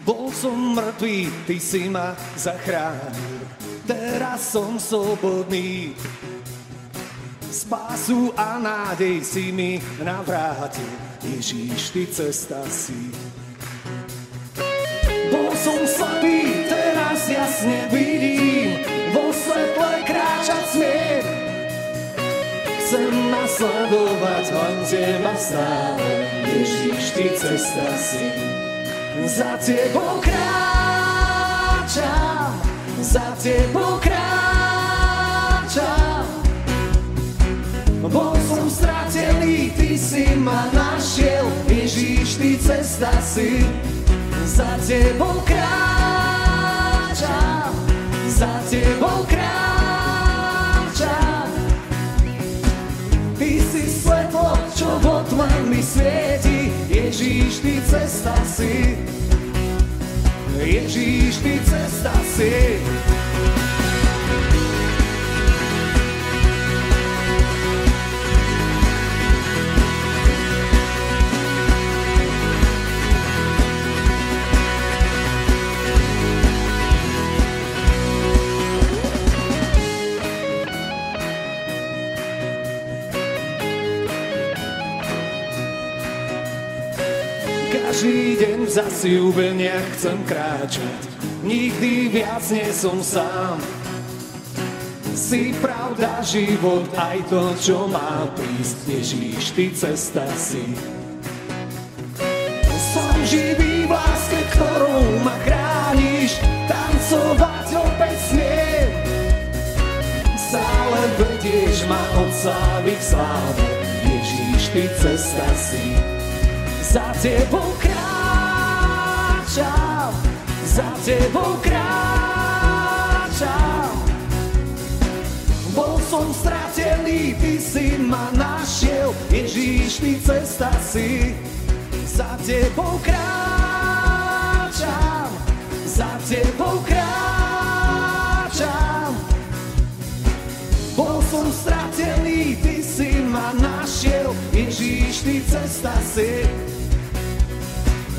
Bol som mŕtvý, ty si ma zachránil, teraz som slobodný. Spásu a nádej si mi navrátil, Ježíš, ty cesta si. Bol som slabý, teraz jasne vidím, vo svetle kráčať smiem. Chcem nasledovať len teba stále, Ježíš, ty cesta si. Za tebou kráčam, za tebou kráčam. Bol som stratený, ty si ma našiel, Ježíš, ty cesta si. Za tebou kráčam, za tebou kráčam. Ty si svetlo, čo vo mi svieti, Ježíš, ty cesta si. Ježíš, ty cesta si. Každý deň v zasľúbeniach chcem kráčať, nikdy viac nie som sám. Si pravda, život, aj to, čo má prísť, Ježíš, ty cesta si. Som živý v láske, ktorou ma chrániš, tancovať opäť smiem. Stále vedieš ma od slávy k sláve, Ježíš, ty cesta si. Za tebou kráčam, za tebou kráčam. Bol som stratený, ty si ma našiel, Ježíš, ty cesta si. Za tebou kráčam, za tebou kráčam. Bol som stratený, ty si ma našiel, Ježíš, ty cesta si.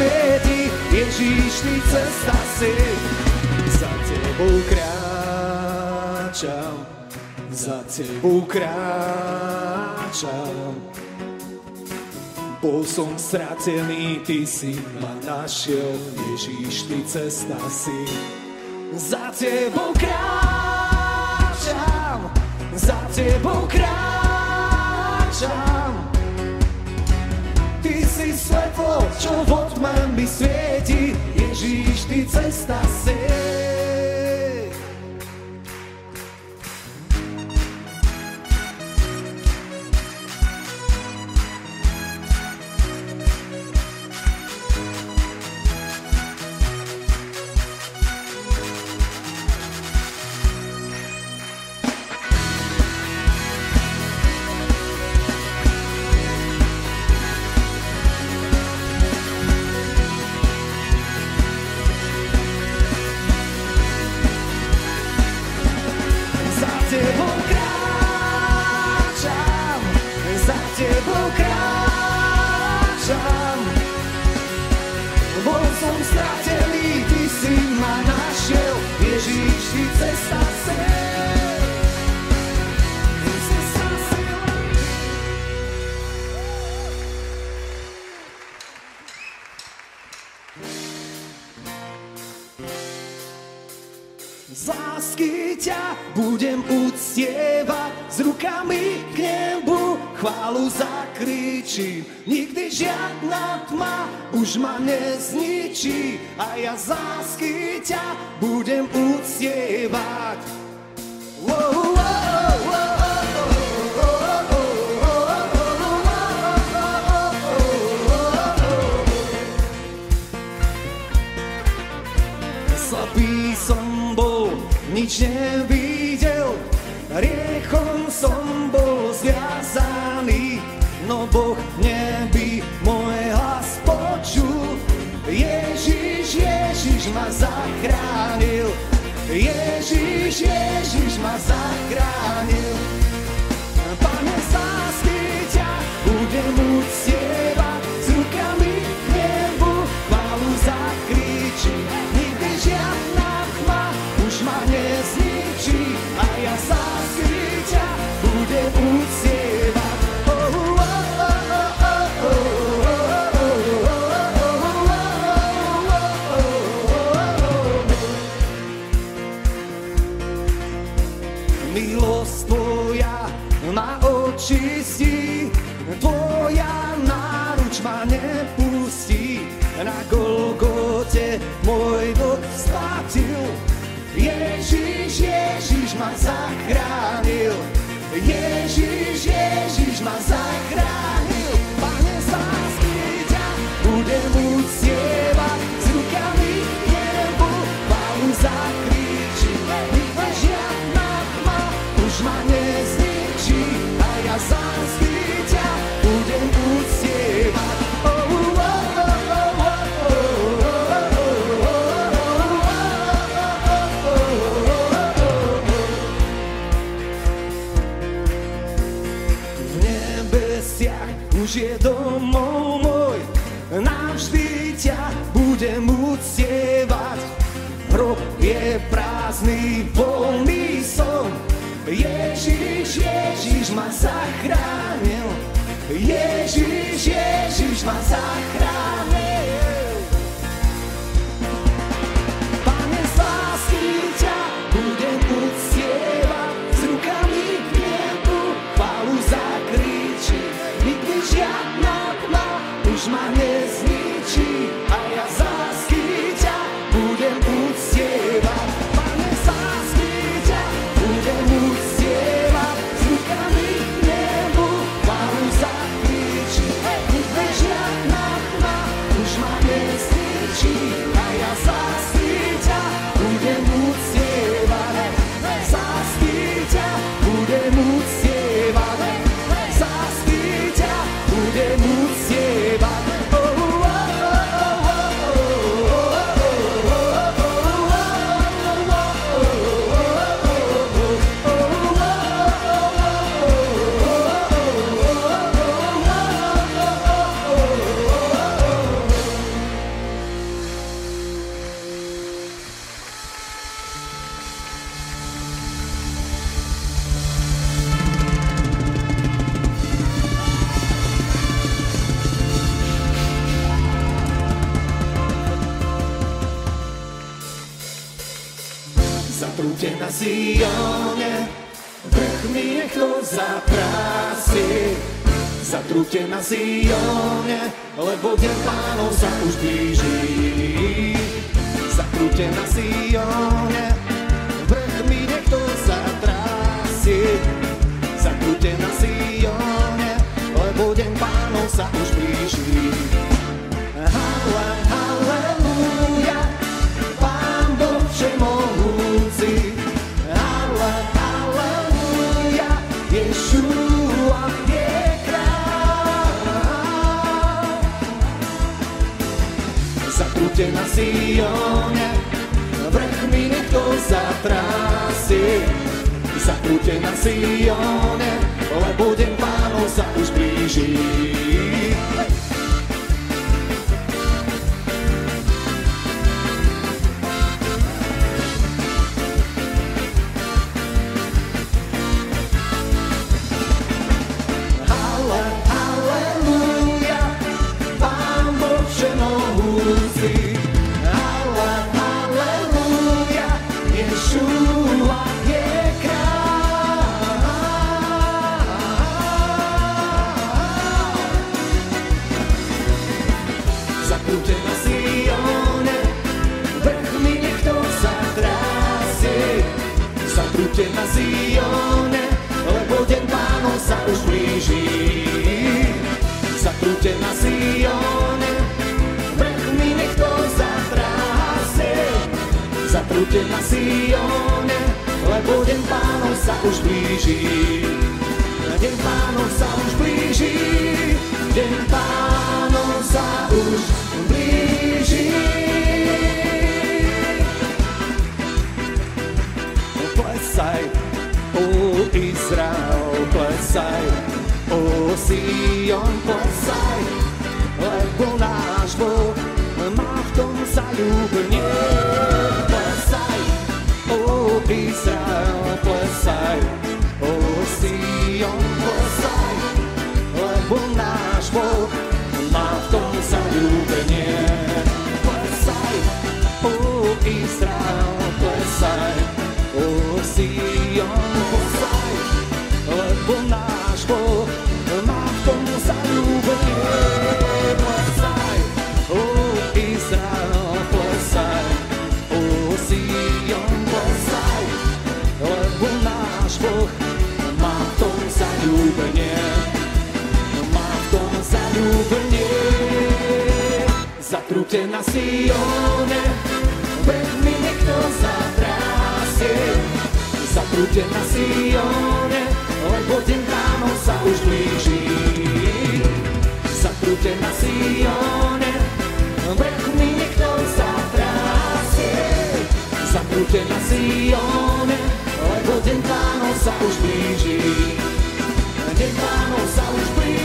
svieti, Ježíš, ty cesta si. Za tebou kráčam, za tebou kráčam. Bol som stratený, ty si ma našiel, Ježíš, ty cesta si. Za tebou kráčam, za tebou kráčam. Ty si svetlo, čo vo tmami svieti, Ježíš, ty cesta si. Rukami k nebu chválu zakričím. Nikdy žiadna tma už ma nezničí a ja z lásky ťa budem uctievať. No Boh neby moje hlas počul. Ježíš, Ježíš ma zachránil, Ježíš Ježíš ma zachránil. ma zachránil. Ježiš, Ježiš ma zachránil. už je domov můj, navždy ťa budem uctievať. Hrob je prázdny, voľný som, Ježíš, Ježíš ma zachránil, Ježíš, Ježíš ma zachránil.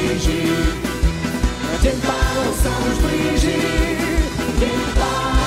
frigir, tempo para lançar nos frigir, tempo para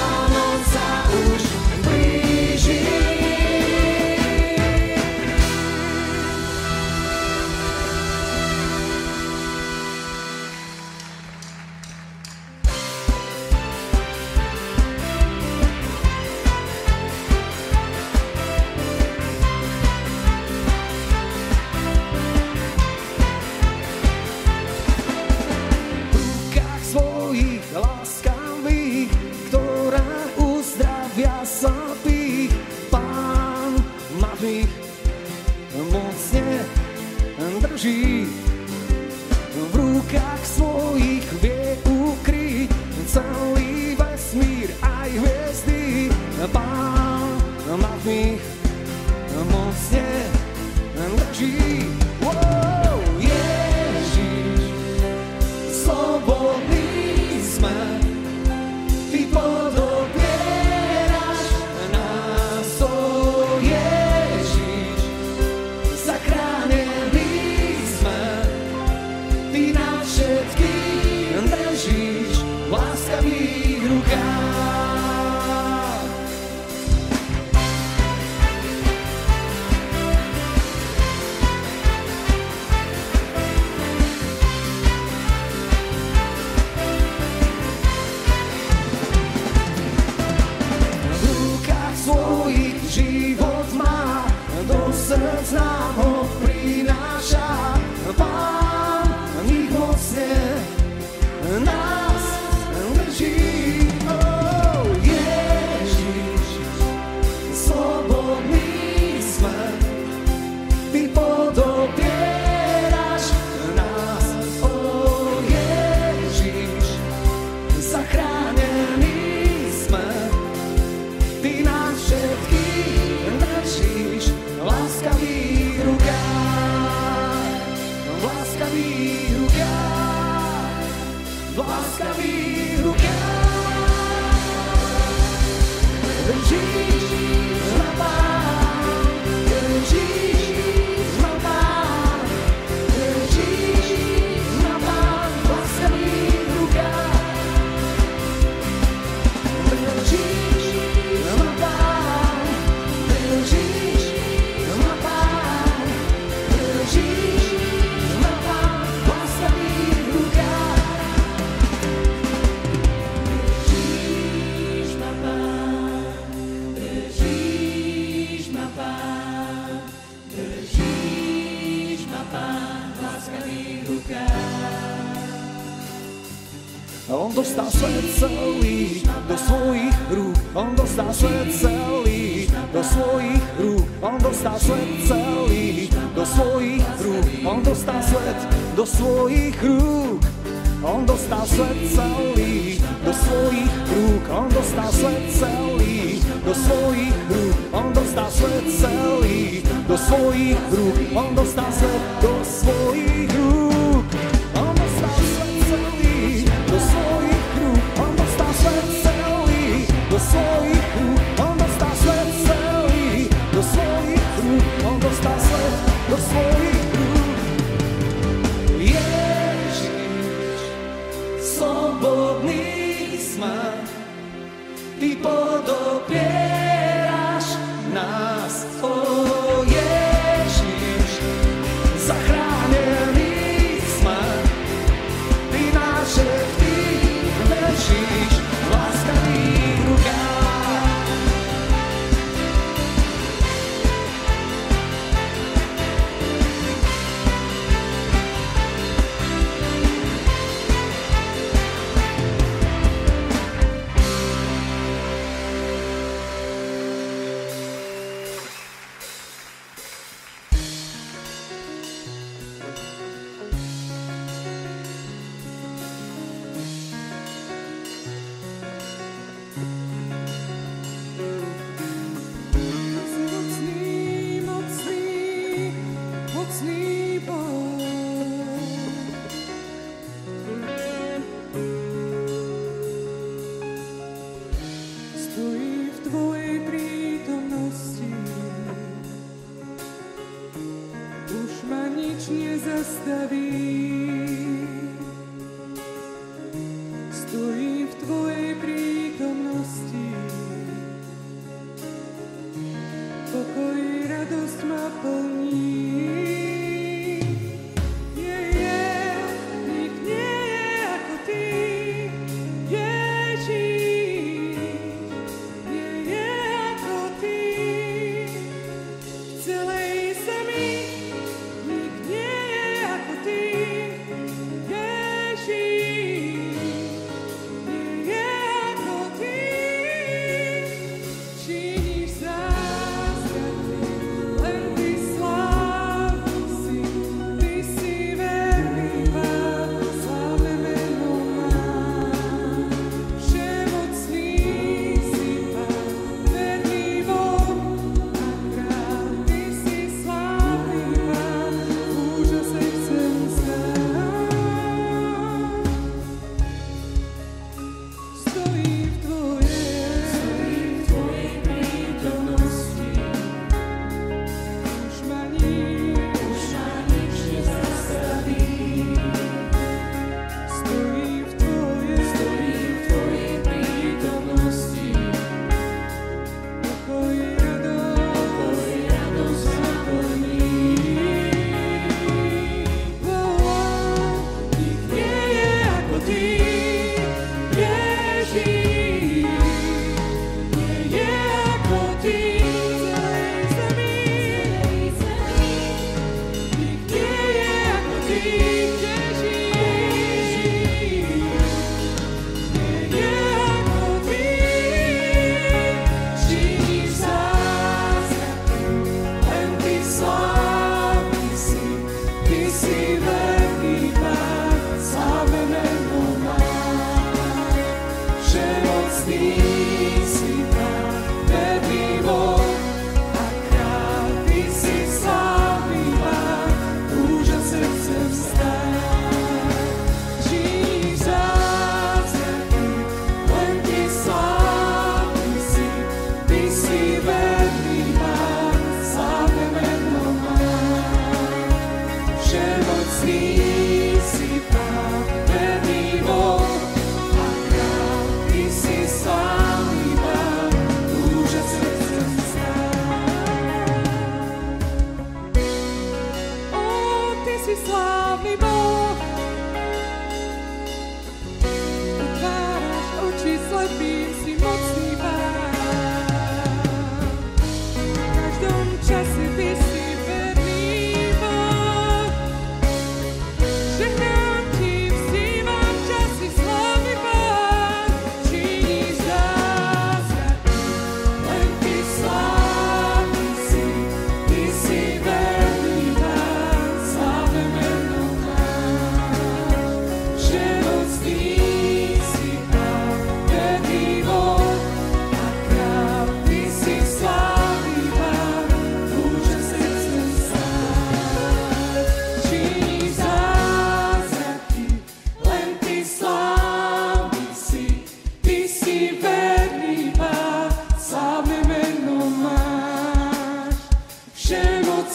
dostal svět celý do svojich rúk, on dostal svět celý do svojich rúk, on dostal svět do svojich rúk. On dostal svět celý do svojich rúk, on dostal svět celý do svojich rúk, on dostal svět celý do svojich rúk, on dostal svět do svojich rúk.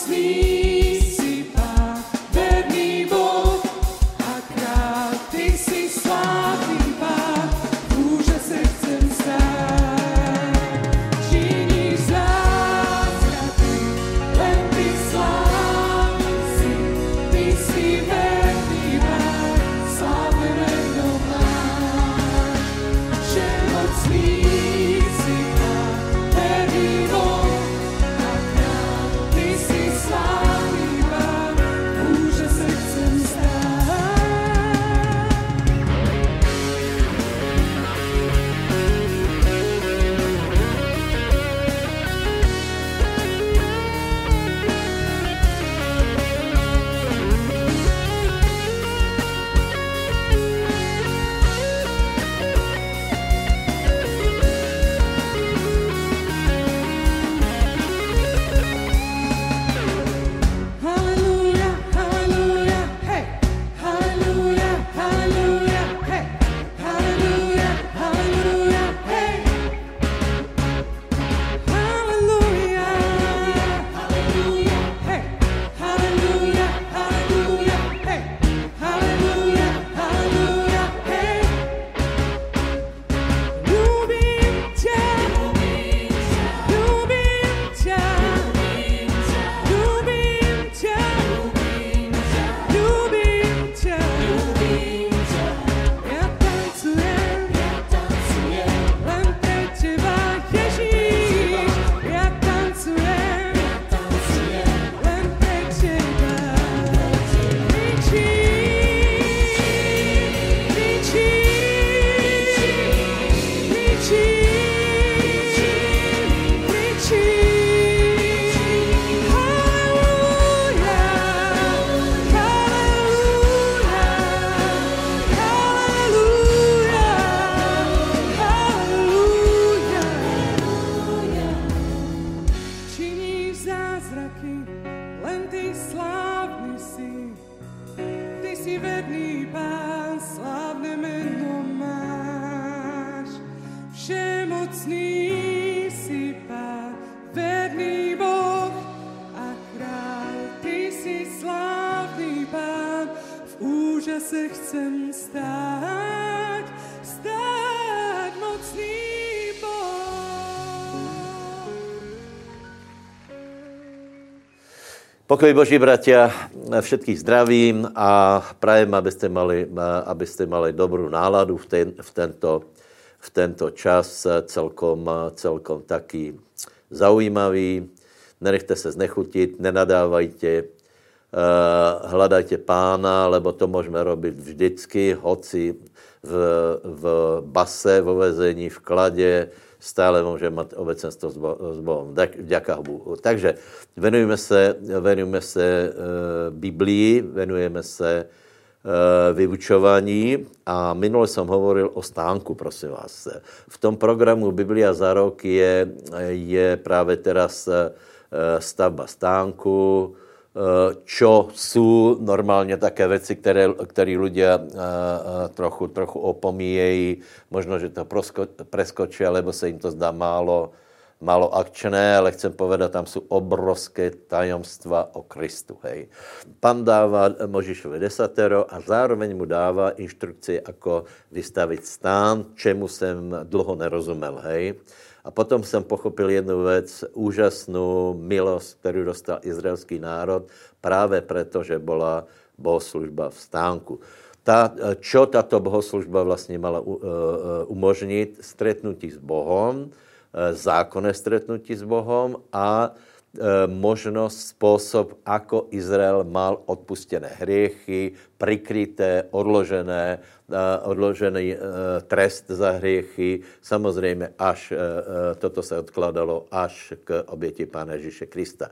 me. Wow, wow, wow, Pokoj Boží, bratia, všetkých zdravím a prajem, abyste mali, abyste mali dobrou náladu v, ten, v, tento, v tento čas celkom, celkom taký zaujímavý. Nenechte se znechutit, nenadávajte, hledajte pána, lebo to můžeme robit vždycky, hoci v, v base, vo vezení, v kladě, stále může mít obecenstvo s Bohem. Vďaka Bohu. Takže venujeme se, venujeme se e, Biblii, venujeme se e, vyučování a minule jsem hovoril o stánku, prosím vás. V tom programu Biblia za rok je, je právě teraz stavba stánku, čo jsou normálně také věci, které, které lidé trochu, trochu opomíjejí. Možno, že to preskočí, alebo se jim to zdá málo, málo akčné, ale chcem povedat, tam jsou obrovské tajemstva o Kristu. Hej. Pan dává Možišovi desatero a zároveň mu dává instrukci, ako vystavit stán, čemu jsem dlouho nerozumel. Hej. A potom jsem pochopil jednu věc, úžasnou milost, kterou dostal izraelský národ, právě proto, že byla bohoslužba v stánku. Ta, čo tato bohoslužba vlastně mala uh, umožnit? Stretnutí s Bohem, zákonné stretnutí s Bohem a možnost, způsob, ako Izrael mal odpustené hriechy, prikryté, odložené, odložený trest za hriechy. Samozřejmě až toto se odkladalo až k oběti Pána Ježíše Krista.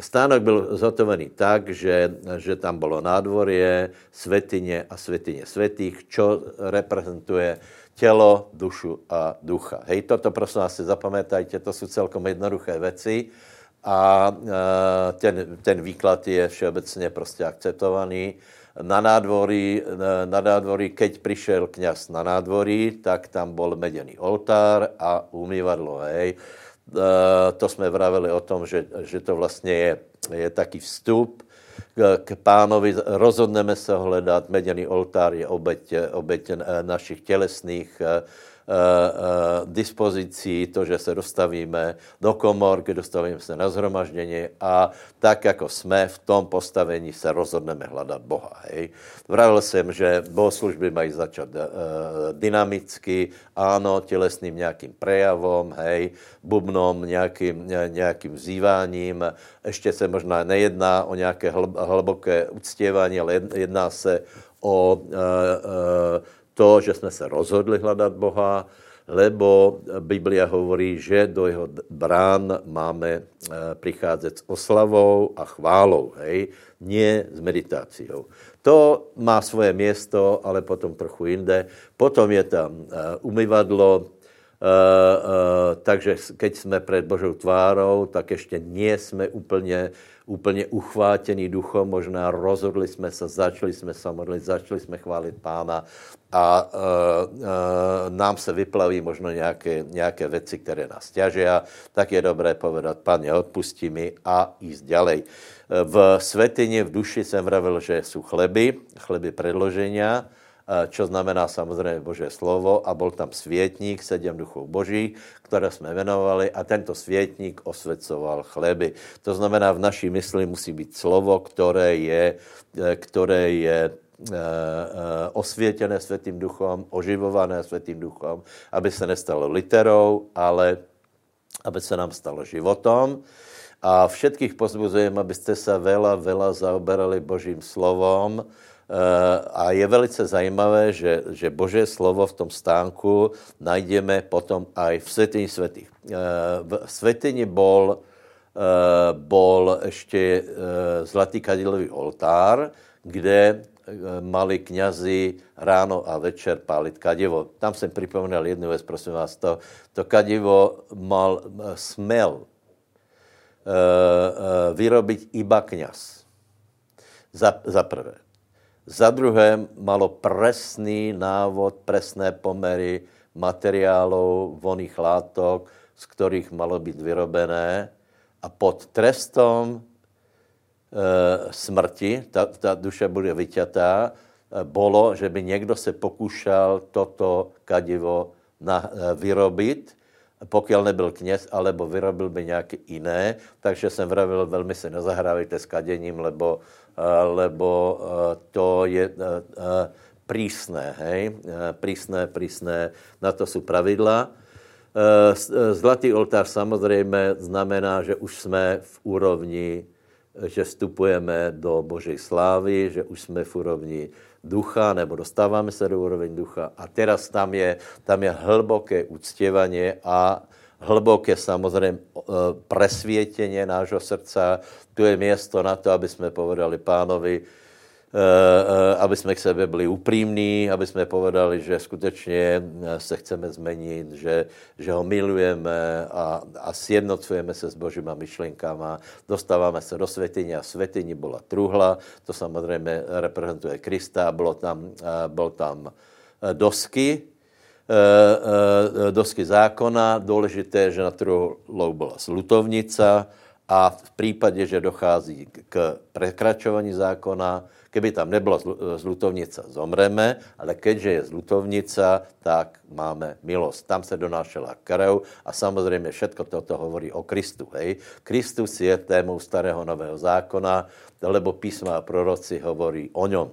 Stánok byl zhotovený tak, že, že tam bylo nádvorie, svetině a svetině svetých, čo reprezentuje tělo, dušu a ducha. Hej, toto prosím vás si zapamätajte, to jsou celkom jednoduché věci a ten, ten výklad je všeobecně prostě akceptovaný. Na nádvorí, na nádvorí, keď přišel kněz na nádvorí, tak tam byl meděný oltár a umývadlo, hej. to jsme vravili o tom, že, že to vlastně je, je taký vstup k, k pánovi, rozhodneme se hledat, meděný oltár je obeť, obeť našich tělesných eh, dispozicí, to, že se dostavíme do komor, kde dostavíme se na zhromaždění a tak, jako jsme v tom postavení, se rozhodneme hledat Boha. Hej. Vravil jsem, že bohoslužby mají začat uh, dynamicky, ano, tělesným nějakým prejavom, hej, bubnom, nějakým, nějakým vzýváním. Ještě se možná nejedná o nějaké hlboké uctěvání, ale jedná se o uh, uh, to, že jsme se rozhodli hledat Boha, lebo Biblia hovorí, že do jeho brán máme eh, přicházet s oslavou a chválou, hej? nie s meditáciou. To má svoje město, ale potom trochu jinde. Potom je tam eh, umyvadlo, Uh, uh, takže keď jsme před Božou tvárou, tak ještě nie jsme úplně úplně uchvátěný duchom, možná rozhodli jsme se, začali jsme se modlit, začali jsme chválit pána a uh, uh, nám se vyplaví možno nějaké, nějaké věci, které nás ťaží, tak je dobré povedat, pane, odpustí mi a jít ďalej. V světině, v duši jsem vravil, že jsou chleby, chleby predloženia, čo znamená samozřejmě Boží slovo a byl tam světník, sedm duchů boží, které jsme venovali a tento světník osvěcoval chleby. To znamená, v naší mysli musí být slovo, které je, e, které je e, e, osvětěné světým duchom, oživované světým duchom, aby se nestalo literou, ale aby se nám stalo životom. A všetkých pozbuzujem, abyste se vela, vela zaoberali Božím slovom, Eh, a je velice zajímavé, že, že Boží slovo v tom stánku najdeme potom aj v světyni světých. Eh, v světyni bol, eh, bol ještě zlatý kadilový oltár, kde mali kňazi ráno a večer pálit kadivo. Tam jsem připomněl jednu věc, prosím vás, to, to kadivo mal, smel vyrobit iba kňaz. Za, za prvé. Za druhé malo presný návod, presné pomery materiálov, voných látok, z kterých malo být vyrobené a pod trestom e, smrti, ta, ta duše bude vyťatá, e, bolo, že by někdo se pokoušel toto kadivo na, e, vyrobit, pokud nebyl kněz, alebo vyrobil by nějaké jiné, takže jsem vravil, velmi se nezahrávejte s kaděním, lebo Eh, lebo eh, to je eh, prísné, hej? Prísné, prísné, na to jsou pravidla. Zlatý oltár samozřejmě znamená, že už jsme v úrovni, že vstupujeme do Božej slávy, že už jsme v úrovni ducha, nebo dostáváme se do úroveň ducha. A teraz tam je, tam je hlboké uctěvání a hlboké samozřejmě eh, presvětěně nášho srdca. Tu je město na to, aby jsme povedali pánovi, aby jsme k sebe byli upřímní, aby jsme povedali, že skutečně se chceme změnit, že, že ho milujeme a, a sjednocujeme se s božíma myšlenkama, dostáváme se do světyně a světyní byla truhla, to samozřejmě reprezentuje Krista, bylo tam, byl tam dosky, Eh, eh, dosky zákona. Důležité, že na trhu byla slutovnica a v případě, že dochází k prekračování zákona, keby tam nebyla zlutovnica, zomreme, ale keďže je zlutovnica, tak máme milost. Tam se donášela krev a samozřejmě všetko toto hovorí o Kristu. Hej. Kristus je témou starého nového zákona, lebo písma a proroci hovorí o něm.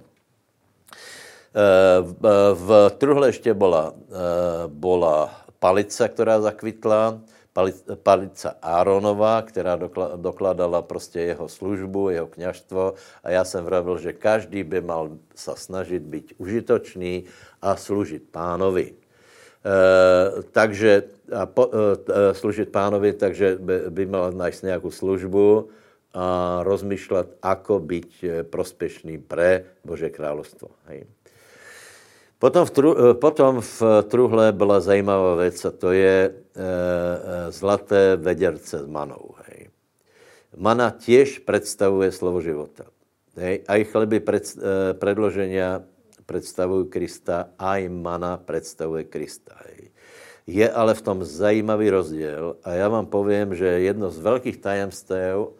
Eh, v truhle ještě byla, eh, byla palice, která zakvitla, palice Áronova, která dokladala prostě jeho službu, jeho kněžstvo a já jsem vravil, že každý by mal se snažit být užitočný a služit pánovi. E, takže a po, e, služit pánovi, takže by, by mal najít nějakou službu a rozmýšlet, ako být prospěšný pre Bože královstvo. Hej. Potom v, tru, eh, potom v truhle byla zajímavá věc a to je e, zlaté vederce s manou. Hej. Mana těž představuje slovo života. Hej. Aj chleby pred, e, predloženia představují Krista, aj mana představuje Krista. Hej. Je ale v tom zajímavý rozdíl a já vám povím, že jedno z velkých tajemstv uh, uh,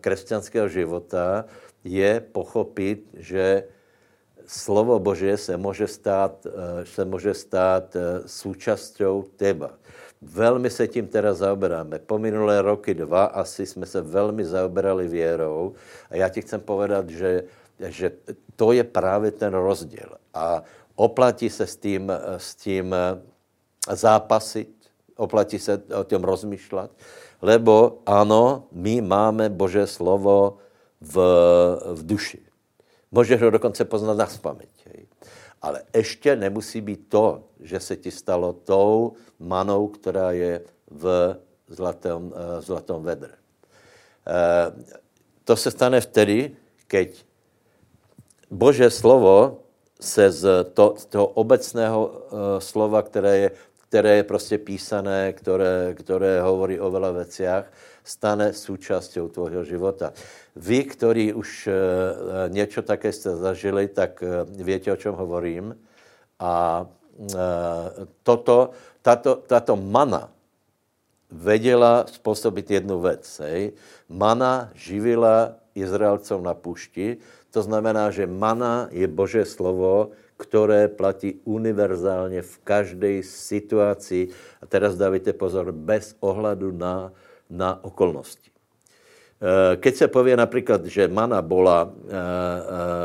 křesťanského života je pochopit, že slovo Bože se může stát, se může stát součástí teba. Velmi se tím teda zaoberáme. Po minulé roky dva asi jsme se velmi zaoberali věrou a já ti chcem povedat, že, že to je právě ten rozdíl. A oplatí se s tím, s tím zápasit, oplatí se o tom rozmýšlet, lebo ano, my máme Bože slovo v, v duši. Můžeš ho dokonce poznat na spaměť. Ale ještě nemusí být to, že se ti stalo tou manou, která je v zlatém, eh, zlatom vedre. Eh, to se stane vtedy, keď Bože slovo se z, to, z toho obecného uh, slova, které je, které je prostě písané, které, které hovorí o veľa veciach, stane součástí tvojho života. Vy, ktorí už uh, něco také jste zažili, tak uh, víte, o čem hovorím. A uh, toto, tato, tato mana vedela způsobit jednu věc. Mana živila Izraelcom na pušti, to znamená, že mana je Bože slovo, které platí univerzálně v každé situaci. A teraz dávajte pozor, bez ohledu na, na okolnosti. Eh, keď se pově například, že mana bola eh, eh,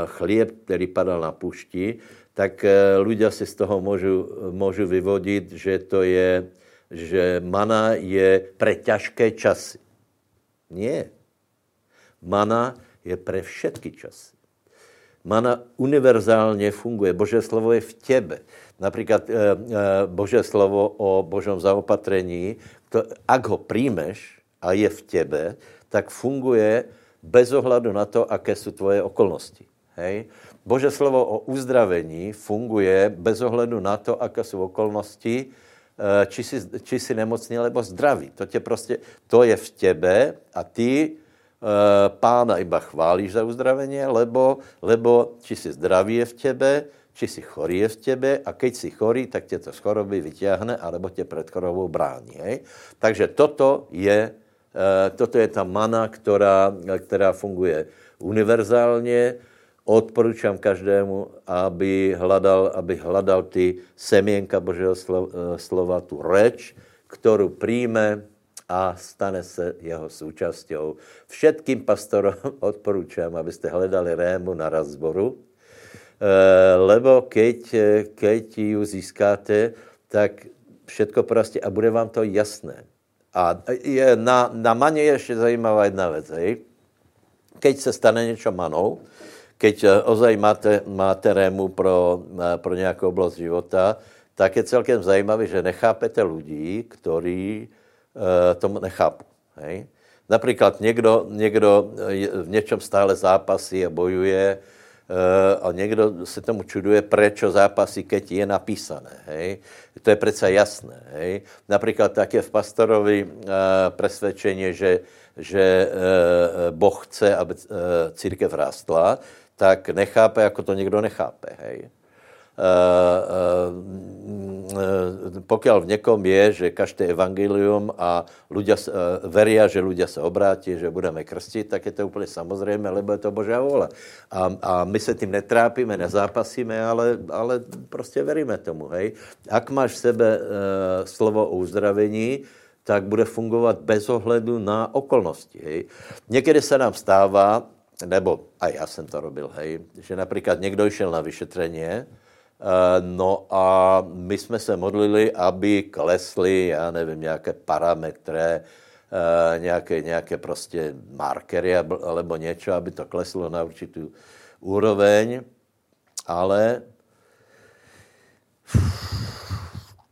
chlieb, který padal na pušti, tak ľudia si z toho můžu, můžu vyvodit, že to je, že mana je pre ťažké časy. Nie. Mana je pre všetky časy. Mana univerzálně funguje. Bože slovo je v těbe. Například e, e, Bože slovo o Božom zaopatrení, to, ak ho príjmeš a je v těbe, tak funguje bez ohledu na to, aké jsou tvoje okolnosti. Hej? Bože slovo o uzdravení funguje bez ohledu na to, aké jsou okolnosti, e, či jsi, či jsi nemocný nebo zdravý. To, tě prostě, to je v těbe a ty Eh, pána iba chválíš za uzdravení, lebo, lebo či si zdravý je v tebe, či si chorý je v tebe a keď si chorý, tak tě to z choroby vyťahne, alebo tě před chorobou brání. Hej? Takže toto je, eh, toto je ta mana, která, která funguje univerzálně. Odporučám každému, aby hledal, aby hledal ty semienka Božího slova, eh, slova tu reč, kterou přijme, a stane se jeho součástí. Všetkým pastorům odporučujem, abyste hledali rému na razboru, eh, lebo keď, keď ju získáte, tak všetko prostě a bude vám to jasné. A je, na, na maně je ještě zajímavá jedna věc. Hej. Keď se stane něco manou, keď eh, ozaj máte, máte rému pro, eh, pro nějakou oblast života, tak je celkem zajímavé, že nechápete lidí, kteří Eh, tomu nechápu. Hej? Například někdo, někdo v něčem stále zápasí a bojuje eh, a někdo se tomu čuduje, proč zápasí, keď je napísané. Hej? To je přece jasné. Hej? Například tak je v pastorovi presvědčení, že, že Boh chce, aby církev rástla, tak nechápe, jako to někdo nechápe. Hej? Eh, eh, pokiaľ v někom je, že každé evangelium a ľudia eh, veria, že ľudia se obrátí, že budeme krstit, tak je to úplně samozřejmé, lebo je to Božá vůle. A, a my se tím netrápíme, nezápasíme, ale, ale prostě veríme tomu. Hej. Ak máš v sebe uh, slovo o uzdravení, tak bude fungovat bez ohledu na okolnosti. Hej. Někdy se nám stává, nebo a já jsem to robil, hej, že například někdo šel na vyšetření, Eh, no a my jsme se modlili, aby klesly, já nevím, nějaké parametry, eh, nějaké, nějaké prostě markery alebo něco, aby to kleslo na určitou úroveň, ale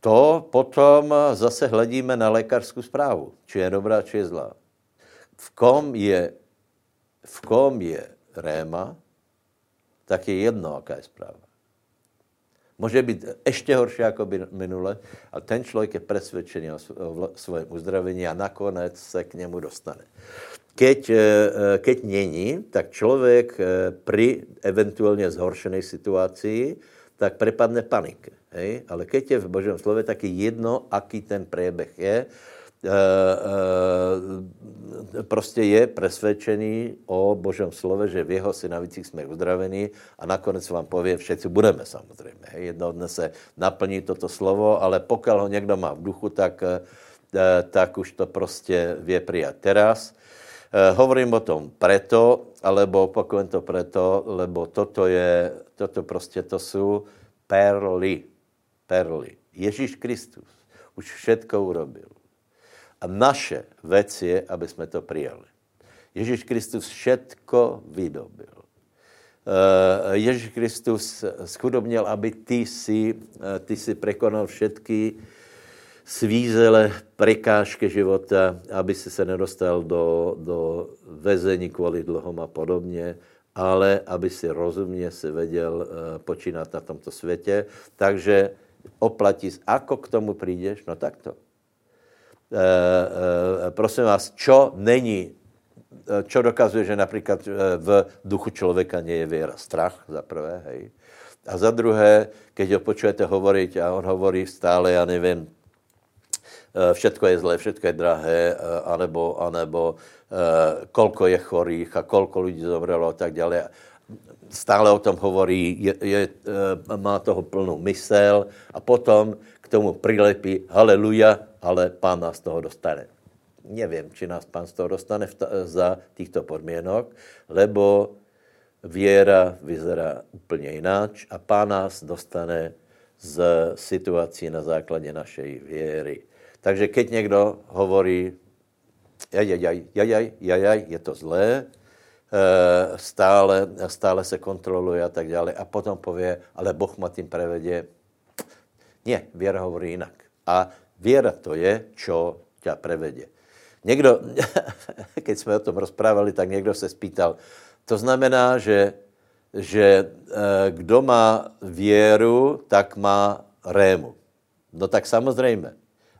to potom zase hledíme na lékařskou zprávu, či je dobrá, či je zlá. V kom je, v kom je réma, tak je jedno, jaká je zpráva. Může být ještě horší jako by minule, a ten člověk je přesvědčený o svém uzdravení a nakonec se k němu dostane. Keď, eh, keď není, tak člověk eh, při eventuálně zhoršené situaci tak prepadne panike. Hej? Ale keď je v Božom slove, tak je jedno, aký ten priebeh je. E, e, prostě je presvedčený o Božom slove, že v jeho synavicích jsme uzdravení a nakonec vám pově, všetci budeme samozřejmě. Hej? Jedno dne se naplní toto slovo, ale pokud ho někdo má v duchu, tak, e, tak už to prostě vie prijať teraz. Hovorím o tom preto, alebo opakujem to preto, lebo toto je, toto prostě to jsou perly. Perly. Ježíš Kristus už všetko urobil. A naše věc je, aby jsme to přijali. Ježíš Kristus všetko vydobil. Eh, Ježíš Kristus schudobnil, aby ty si, eh, ty si prekonal všetky svízele, prekážky života, aby si se nedostal do, do vezení kvůli dlhom a podobně, ale aby si rozumně si věděl eh, počínat na tomto světě. Takže oplatí, ako k tomu přijdeš, no tak to. E, prosím vás, čo není, čo dokazuje, že například v duchu člověka nie je věra? Strach za prvé, hej. A za druhé, keď ho počujete hovoriť a on hovorí stále, já nevím, všetko je zlé, všetko je drahé, anebo, anebo kolko je chorých a kolko lidí zomrelo a tak dále stále o tom hovorí, je, je, má toho plnou mysel a potom k tomu přilepí haleluja, ale pán nás toho dostane. Nevím, či nás pán z toho dostane v za těchto podmínok, lebo věra vyzerá úplně jináč a pán nás dostane z situací na základě našej věry. Takže keď někdo hovorí, jaj, jaj, jaj, je to zlé, Eh, stále, stále se kontroluje a tak dále. A potom pově, ale Boh ma tím prevedě. Ne, věra hovorí jinak. A věra to je, čo ťa prevedě. Někdo, keď jsme o tom rozprávali, tak někdo se spýtal, to znamená, že, že eh, kdo má věru, tak má rému. No tak samozřejmě,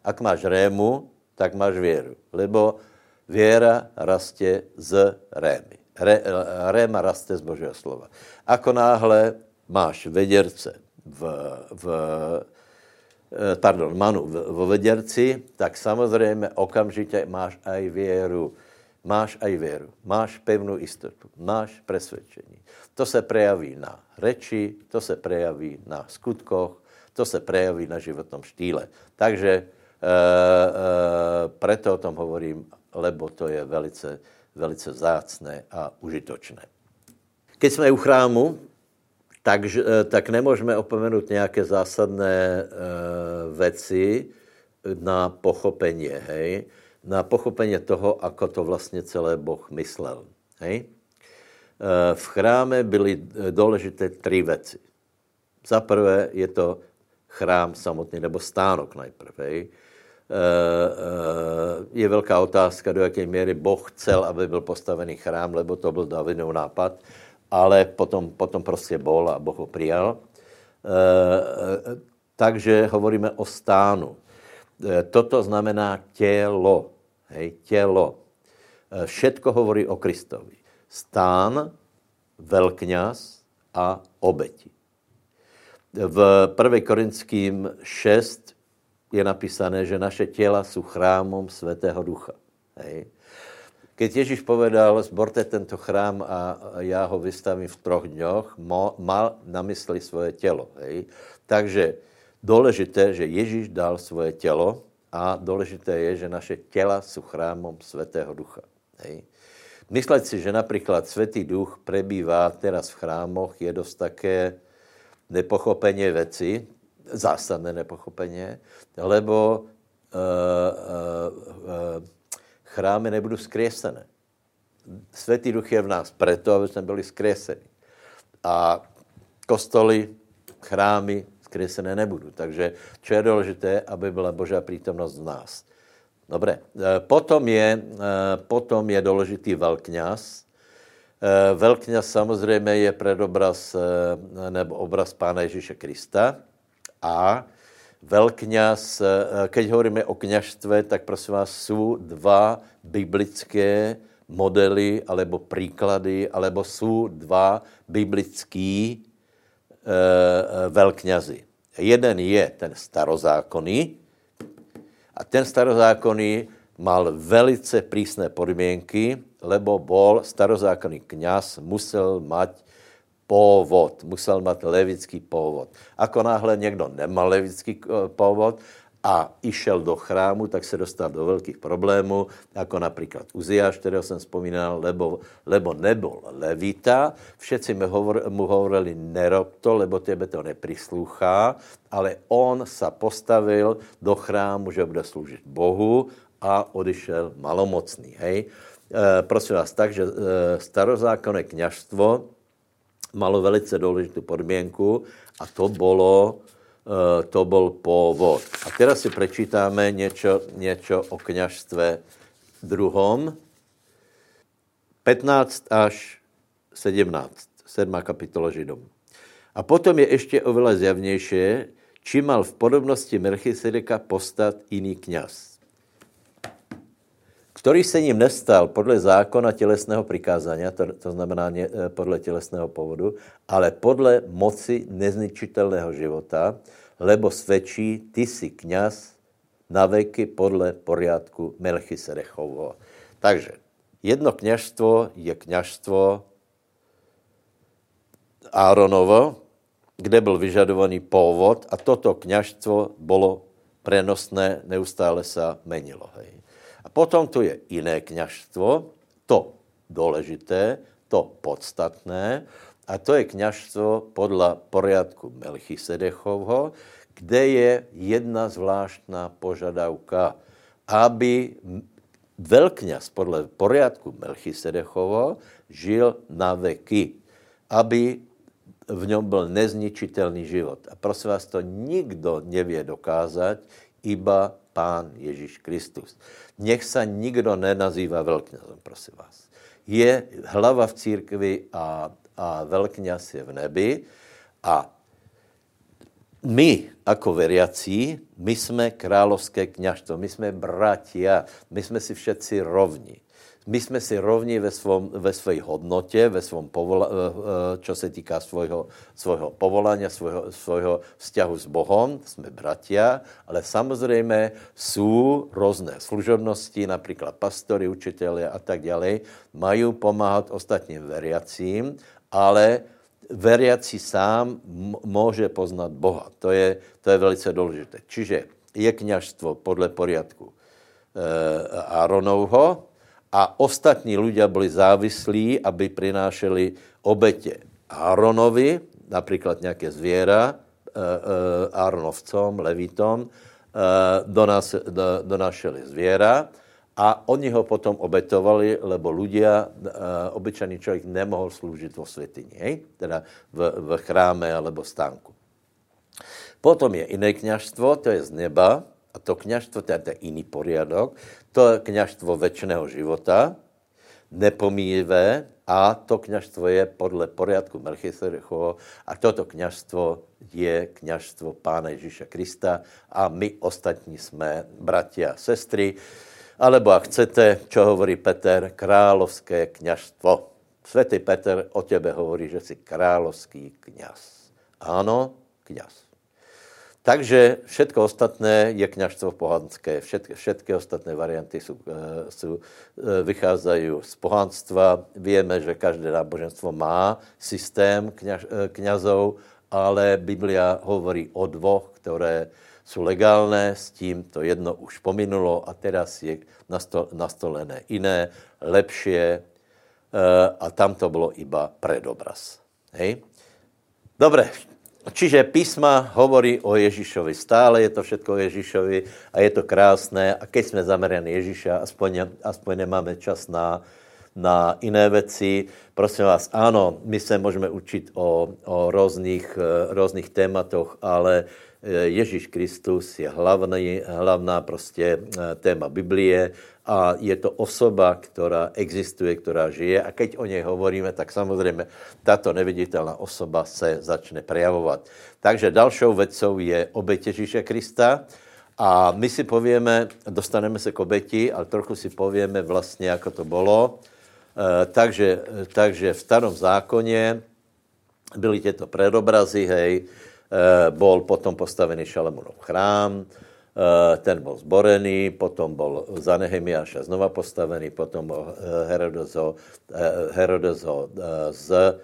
ak máš rému, tak máš věru. Lebo věra rastě z rémy. Re, réma raste z Božího slova. Ako náhle máš vederce v, v eh, pardon, manu vo vederci, tak samozřejmě okamžitě máš aj věru. Máš aj věru, máš pevnou jistotu, máš presvědčení. To se prejaví na reči, to se prejaví na skutkoch, to se prejaví na životnom štýle. Takže e, e, preto o tom hovorím, lebo to je velice, velice zácné a užitočné. Keď jsme u chrámu, tak, eh, tak nemůžeme opomenout nějaké zásadné e, věci na pochopení, hej? Na pochopení toho, ako to vlastně celé Boh myslel, hej? E, v chráme byly důležité tři věci. Za prvé je to chrám samotný, nebo stánok najprve, hej? Eh, eh, je velká otázka, do jaké míry Boh chcel, aby byl postavený chrám, lebo to byl Davidův nápad, ale potom, potom prostě bol a Boh ho přijal. Eh, takže hovoríme o stánu. Toto znamená tělo. Hej, tělo. Všetko hovorí o Kristovi. Stán, velkňaz a obeti. V 1. Korinským 6 je napísané, že naše těla jsou chrámom Svatého Ducha. Hej. Keď Ježíš povedal, zborte tento chrám a já ho vystavím v troch dňoch, mal na mysli svoje tělo. Hej. Takže důležité, že Ježíš dal svoje tělo a důležité je, že naše těla jsou chrámom Svatého Ducha. Hej. Myslet si, že například Svatý Duch prebývá teraz v chrámoch, je dost také nepochopení věci, zásadné nepochopeně, lebo uh, uh, uh, chrámy nebudou zkresené. Světý duch je v nás proto, aby jsme byli zkreseni. A kostoly, chrámy zkresené nebudou. Takže čo je důležité, aby byla Božá přítomnost v nás. Dobré. Potom je, potom je důležitý velkňaz. Velkňaz samozřejmě je predobraz nebo obraz Pána Ježíše Krista. A velkňaz, eh, keď hovoríme o kněžstve, tak prosím vás, jsou dva biblické modely, alebo příklady, alebo jsou dva biblický, velkňazi. Jeden je ten starozákonný a ten starozákonný mal velice prísné podmienky, lebo bol starozákonný kňaz, musel mať pôvod, musel mať levický pôvod. Ako náhle někdo nemal levický eh, pôvod a išel do chrámu, tak se dostal do velkých problémů, jako například Uziáš, kterého jsem vzpomínal, lebo, lebo nebol levita. Všetci mu, hovor, mu hovorili, nerob to, lebo tebe to neprisluchá, ale on sa postavil do chrámu, že bude sloužit Bohu a odišel malomocný. Hej? E, prosím vás, takže e, starozákonné kněžstvo malo velice důležitou podmínku a to bylo e, to byl původ. A teraz si prečítáme něco, něco o kněžstve druhom. 15 až 17, 7. kapitola Židom. A potom je ještě oveľa zjavnější, či mal v podobnosti Melchisedeka postat jiný kněz který se ním nestal podle zákona tělesného přikázání, to, to znamená ne, eh, podle tělesného povodu, ale podle moci nezničitelného života, lebo svědčí, ty jsi kněz na veky podle poriadku Melchisedechovho. Takže jedno kněžstvo je kněžstvo Áronovo, kde byl vyžadovaný původ a toto kněžstvo bylo prenosné, neustále se menilo. Hej. A potom tu je jiné kněžstvo, to důležité, to podstatné, a to je kněžstvo podle poriadku Melchisedechovho, kde je jedna zvláštná požadavka, aby velkňaz podle poriadku Melchisedechovho žil na veky, aby v něm byl nezničitelný život. A prosím vás, to nikdo nevě dokázat, iba Pán Ježíš Kristus. Nech se nikdo nenazývá velkňazem, prosím vás. Je hlava v církvi a, a velkňaz je v nebi a my, jako veriací, my jsme královské kněžstvo, my jsme bratia, my jsme si všetci rovni my jsme si rovni ve, svom, ve své hodnotě, ve svom povola, eh, eh, čo se týká svojho, svojho povolání, svojho, svojho vzťahu s Bohem, jsme bratia, ale samozřejmě jsou různé služobnosti, například pastory, učitelé a tak dále, mají pomáhat ostatním veriacím, ale veriaci sám může poznat Boha. To je, to je velice důležité. Čiže je kněžstvo podle poriadku e, Áronovho, a ostatní ľudia byli závislí, aby prinášeli obete Áronovi, například nějaké zvěra, Áronovcom, Levitom, e, donas, do, donášeli zvěra a oni ho potom obetovali, lebo ľudia, obyčajný člověk nemohl sloužit vo světyni, hej? teda v, v chráme alebo stánku. Potom je jiné kněžstvo, to je z neba, a to kněžstvo, to je jiný poriadok, to je kněžstvo večného života, nepomíjivé, a to kněžstvo je podle poriadku Melchisedechova a toto kněžstvo je kněžstvo Pána Ježíša Krista a my ostatní jsme bratia a sestry, alebo ak chcete, čo hovorí Peter, královské kněžstvo. Svetý Peter o tebe hovorí, že jsi královský kněz. Ano, kněz. Takže všetko ostatné je kněžstvo pohanské. Všetky, všetky ostatné varianty jsou, eh, jsou, eh, vycházají z pohanstva. Víme, že každé náboženstvo má systém kněž, eh, knězov, ale Biblia hovorí o dvoch, které jsou legálné, s tím to jedno už pominulo a teraz je nastolené jiné, lepšie a tam to bylo iba predobraz. Hej? Dobre, Čiže písma hovorí o Ježíšovi. Stále je to všetko o Ježíšovi a je to krásné. A keď jsme zameraní Ježíša, aspoň, aspoň nemáme čas na, na jiné věci. Prosím vás, ano, my se můžeme učit o, o různých, různých tématoch, ale Eh, Ježíš Kristus je hlavný, hlavná prostě eh, téma Biblie a je to osoba, která existuje, která žije a keď o něj hovoríme, tak samozřejmě tato neviditelná osoba se začne prejavovat. Takže dalšou věcou je oběť Ježíše Krista a my si povíme, dostaneme se k oběti, ale trochu si povíme vlastně, jako to bylo. Eh, takže, takže v starom zákoně byly těto predobrazy, hej, bol potom postavený Šalamunov chrám, e, ten bol zborený, potom bol za Nehemiáša znova postavený, potom bol Herodes ho, Herodes ho z,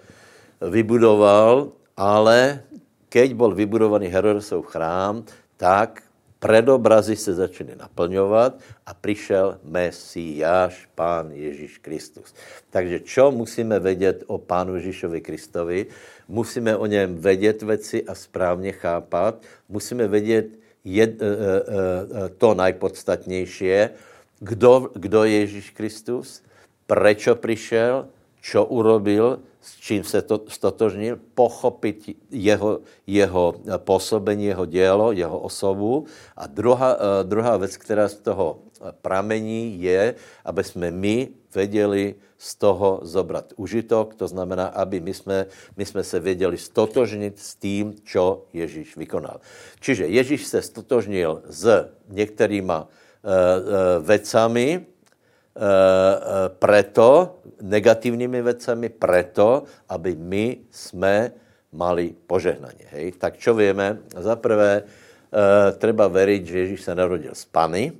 vybudoval, ale keď bol vybudovaný Herodesov chrám, tak predobrazy se začaly naplňovat a přišel Mesiáš, Pán Ježíš Kristus. Takže čo musíme vědět o Pánu Ježíšovi Kristovi? Musíme o něm vědět věci a správně chápat. Musíme vědět jed, e, e, e, to nejpodstatnější, kdo, kdo je Ježíš Kristus, prečo přišel, čo urobil, s čím se to stotožnil, pochopit jeho, jeho působení, jeho dělo, jeho osobu. A druhá, druhá věc, která z toho pramení, je, aby jsme my věděli z toho zobrat užitok, to znamená, aby my jsme, my jsme se věděli stotožnit s tím, čo Ježíš vykonal. Čiže Ježíš se stotožnil s některýma uh, uh, vecami, Eh, eh, preto, negatívnymi vecami, preto, aby my jsme mali požehnanie. Hej? Tak čo vieme? Za prvé, e, treba veriť, že Ježíš sa narodil z Pany.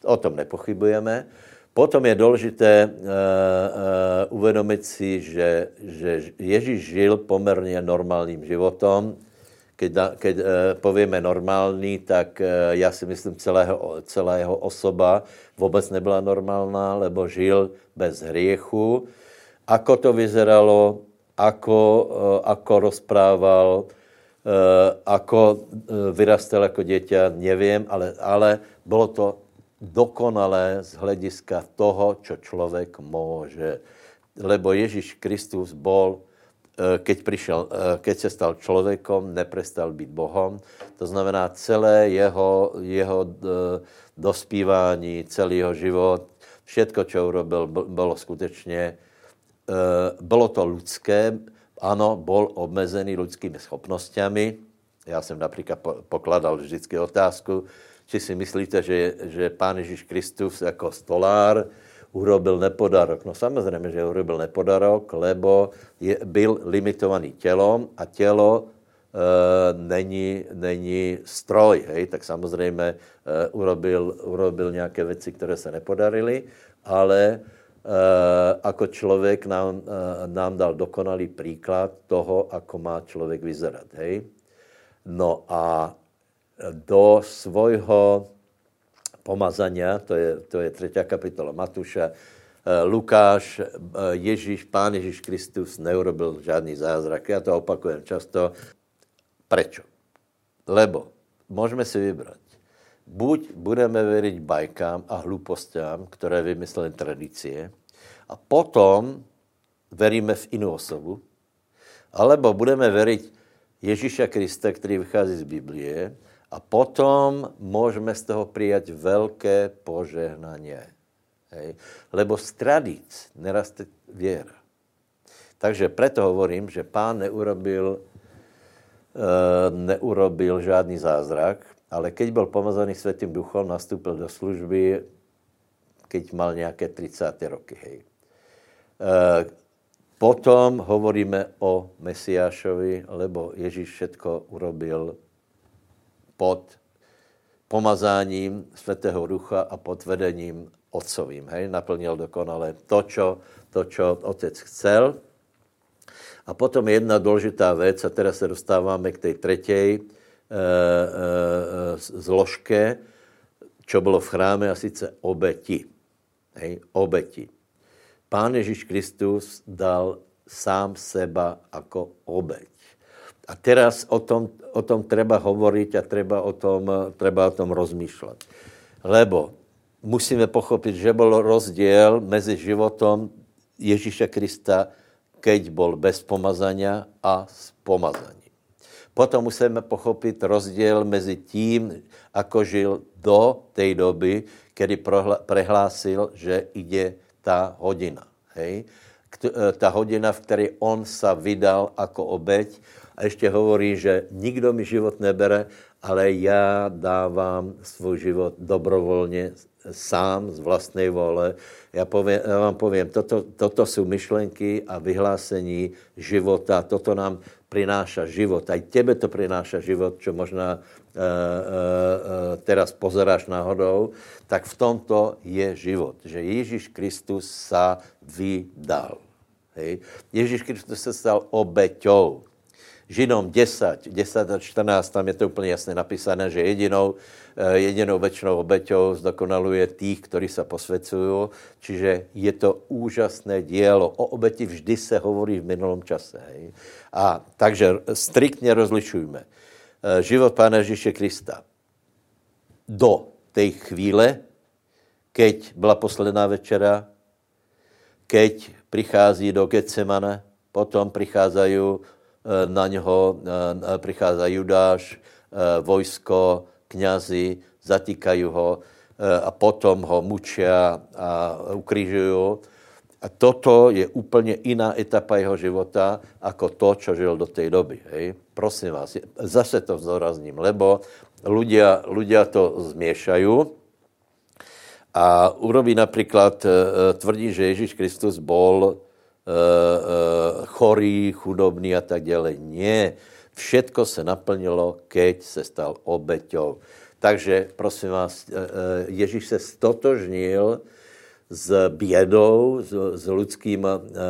O tom nepochybujeme. Potom je důležité e, e, uvědomit si, že, že Ježíš žil poměrně normálním životom keď, keď uh, povieme normální, tak já si myslím, celého, celá jeho osoba vůbec nebyla normálná, lebo žil bez hriechu. Ako to vyzeralo, ako, ako rozprával, ako vyrastal jako dieťa, nevím, ale, ale bylo to dokonalé z hlediska toho, čo člověk může. Lebo Ježíš Kristus bol Eh, keď, přišel, eh, keď se stal člověkom, neprestal být Bohom. To znamená, celé jeho, jeho eh, dospívání, celý jeho život, všetko, co urobil, bylo skutečně, bylo to lidské, ano, bol obmezený lidskými schopnostmi. Já jsem například pokladal vždycky otázku, či si myslíte, že, že Pán Ježíš Kristus jako stolár, urobil nepodarok. No samozřejmě, že urobil nepodarok, lebo je, byl limitovaný tělom a tělo e, není, není stroj, hej, tak samozřejmě e, urobil, urobil nějaké věci, které se nepodarily, ale e, jako člověk nám, e, nám dal dokonalý příklad toho, ako má člověk vyzerat, hej. No a do svojho pomazania, to je, to je třetí kapitola Matuša, eh, Lukáš, eh, Ježíš, Pán Ježíš Kristus neurobil žádný zázrak. Já to opakujem často. Prečo? Lebo můžeme si vybrat. Buď budeme věřit bajkám a hlupostám, které vymysleli tradície, a potom veríme v jinou osobu, alebo budeme věřit Ježíša Krista, který vychází z Biblie, a potom můžeme z toho přijat velké požehnání. Hej. Lebo z tradic neraste věra. Takže preto hovorím, že pán neurobil, e, neurobil žádný zázrak, ale keď byl pomazaný Světým duchom, nastúpil do služby, keď mal nějaké 30. roky. Hej. E, potom hovoríme o Mesiášovi, lebo Ježíš všetko urobil pod pomazáním Svatého Ducha a pod vedením otcovým. Hej? Naplnil dokonale to, čo, to, čo otec chcel. A potom jedna důležitá věc, a teraz se dostáváme k té třetí e, e, zložke, čo bylo v chráme, a sice obeti. Hej? Obeti. Pán Ježíš Kristus dal sám seba jako obeť. A teraz o tom, o tom treba hovoriť a treba o tom, treba o tom rozmýšľať. Lebo musíme pochopit, že byl rozdíl mezi životom Ježíše Krista, keď bol bez pomazania a s pomazaním. Potom musíme pochopit rozdíl mezi tím, ako žil do té doby, kdy prehlásil, že ide ta hodina. Hej? Ta hodina, v které on sa vydal jako obeď a ještě hovorí, že nikdo mi život nebere, ale já dávám svůj život dobrovolně sám z vlastnej vole. Já, povím, já vám povím, toto, toto jsou myšlenky a vyhlásení života, toto nám prináša život. Aj tebe to prináša život, čo možná teraz pozeráš náhodou, tak v tomto je život. Že Ježíš Kristus sa vydal. Hej. Ježíš Kristus se stal obeťou. Židom 10, 10 a 14, tam je to úplně jasně napísané, že jedinou, eh, jedinou večnou obeťou zdokonaluje tých, ktorí se posvěcují. Čiže je to úžasné dielo. O obeti vždy se hovorí v minulém čase. Hej. A takže striktně rozlišujme. Eh, život Pána Ježíše Krista do té chvíle, keď byla posledná večera, keď přichází do Getsemane, potom přicházají Eh, na něho eh, přichází Judáš, vojsko, kňazi, zatýkají ho a potom ho mučia a ukrižují. A toto je úplně jiná etapa jeho života, jako to, co žil do té doby. Hej? Prosím vás, zase to zdůrazním, lebo ľudia, ľudia to zmiešají a urobí například, tvrdí, že Ježíš Kristus bol Eh, eh, chorý, chudobný a tak dále. Nie. Všetko se naplnilo, keď se stal obeťou. Takže, prosím vás, eh, Ježíš se stotožnil s bědou, s, s lidskými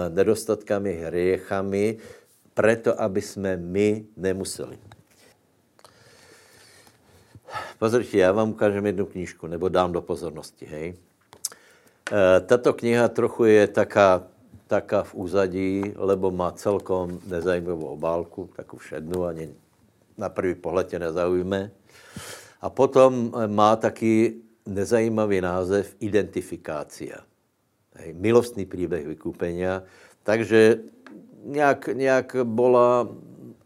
nedostatkami, hriechami, preto, aby jsme my nemuseli. Pozrite, já vám ukážem jednu knížku, nebo dám do pozornosti, hej. Tato kniha trochu je taká taká v úzadí, lebo má celkom nezajímavou obálku, takú všednu, ani na prvý pohled tě nezaujme. A potom eh, má taky nezajímavý název Identifikácia. Hej, milostný příběh vykúpenia. Takže nějak, nějak byla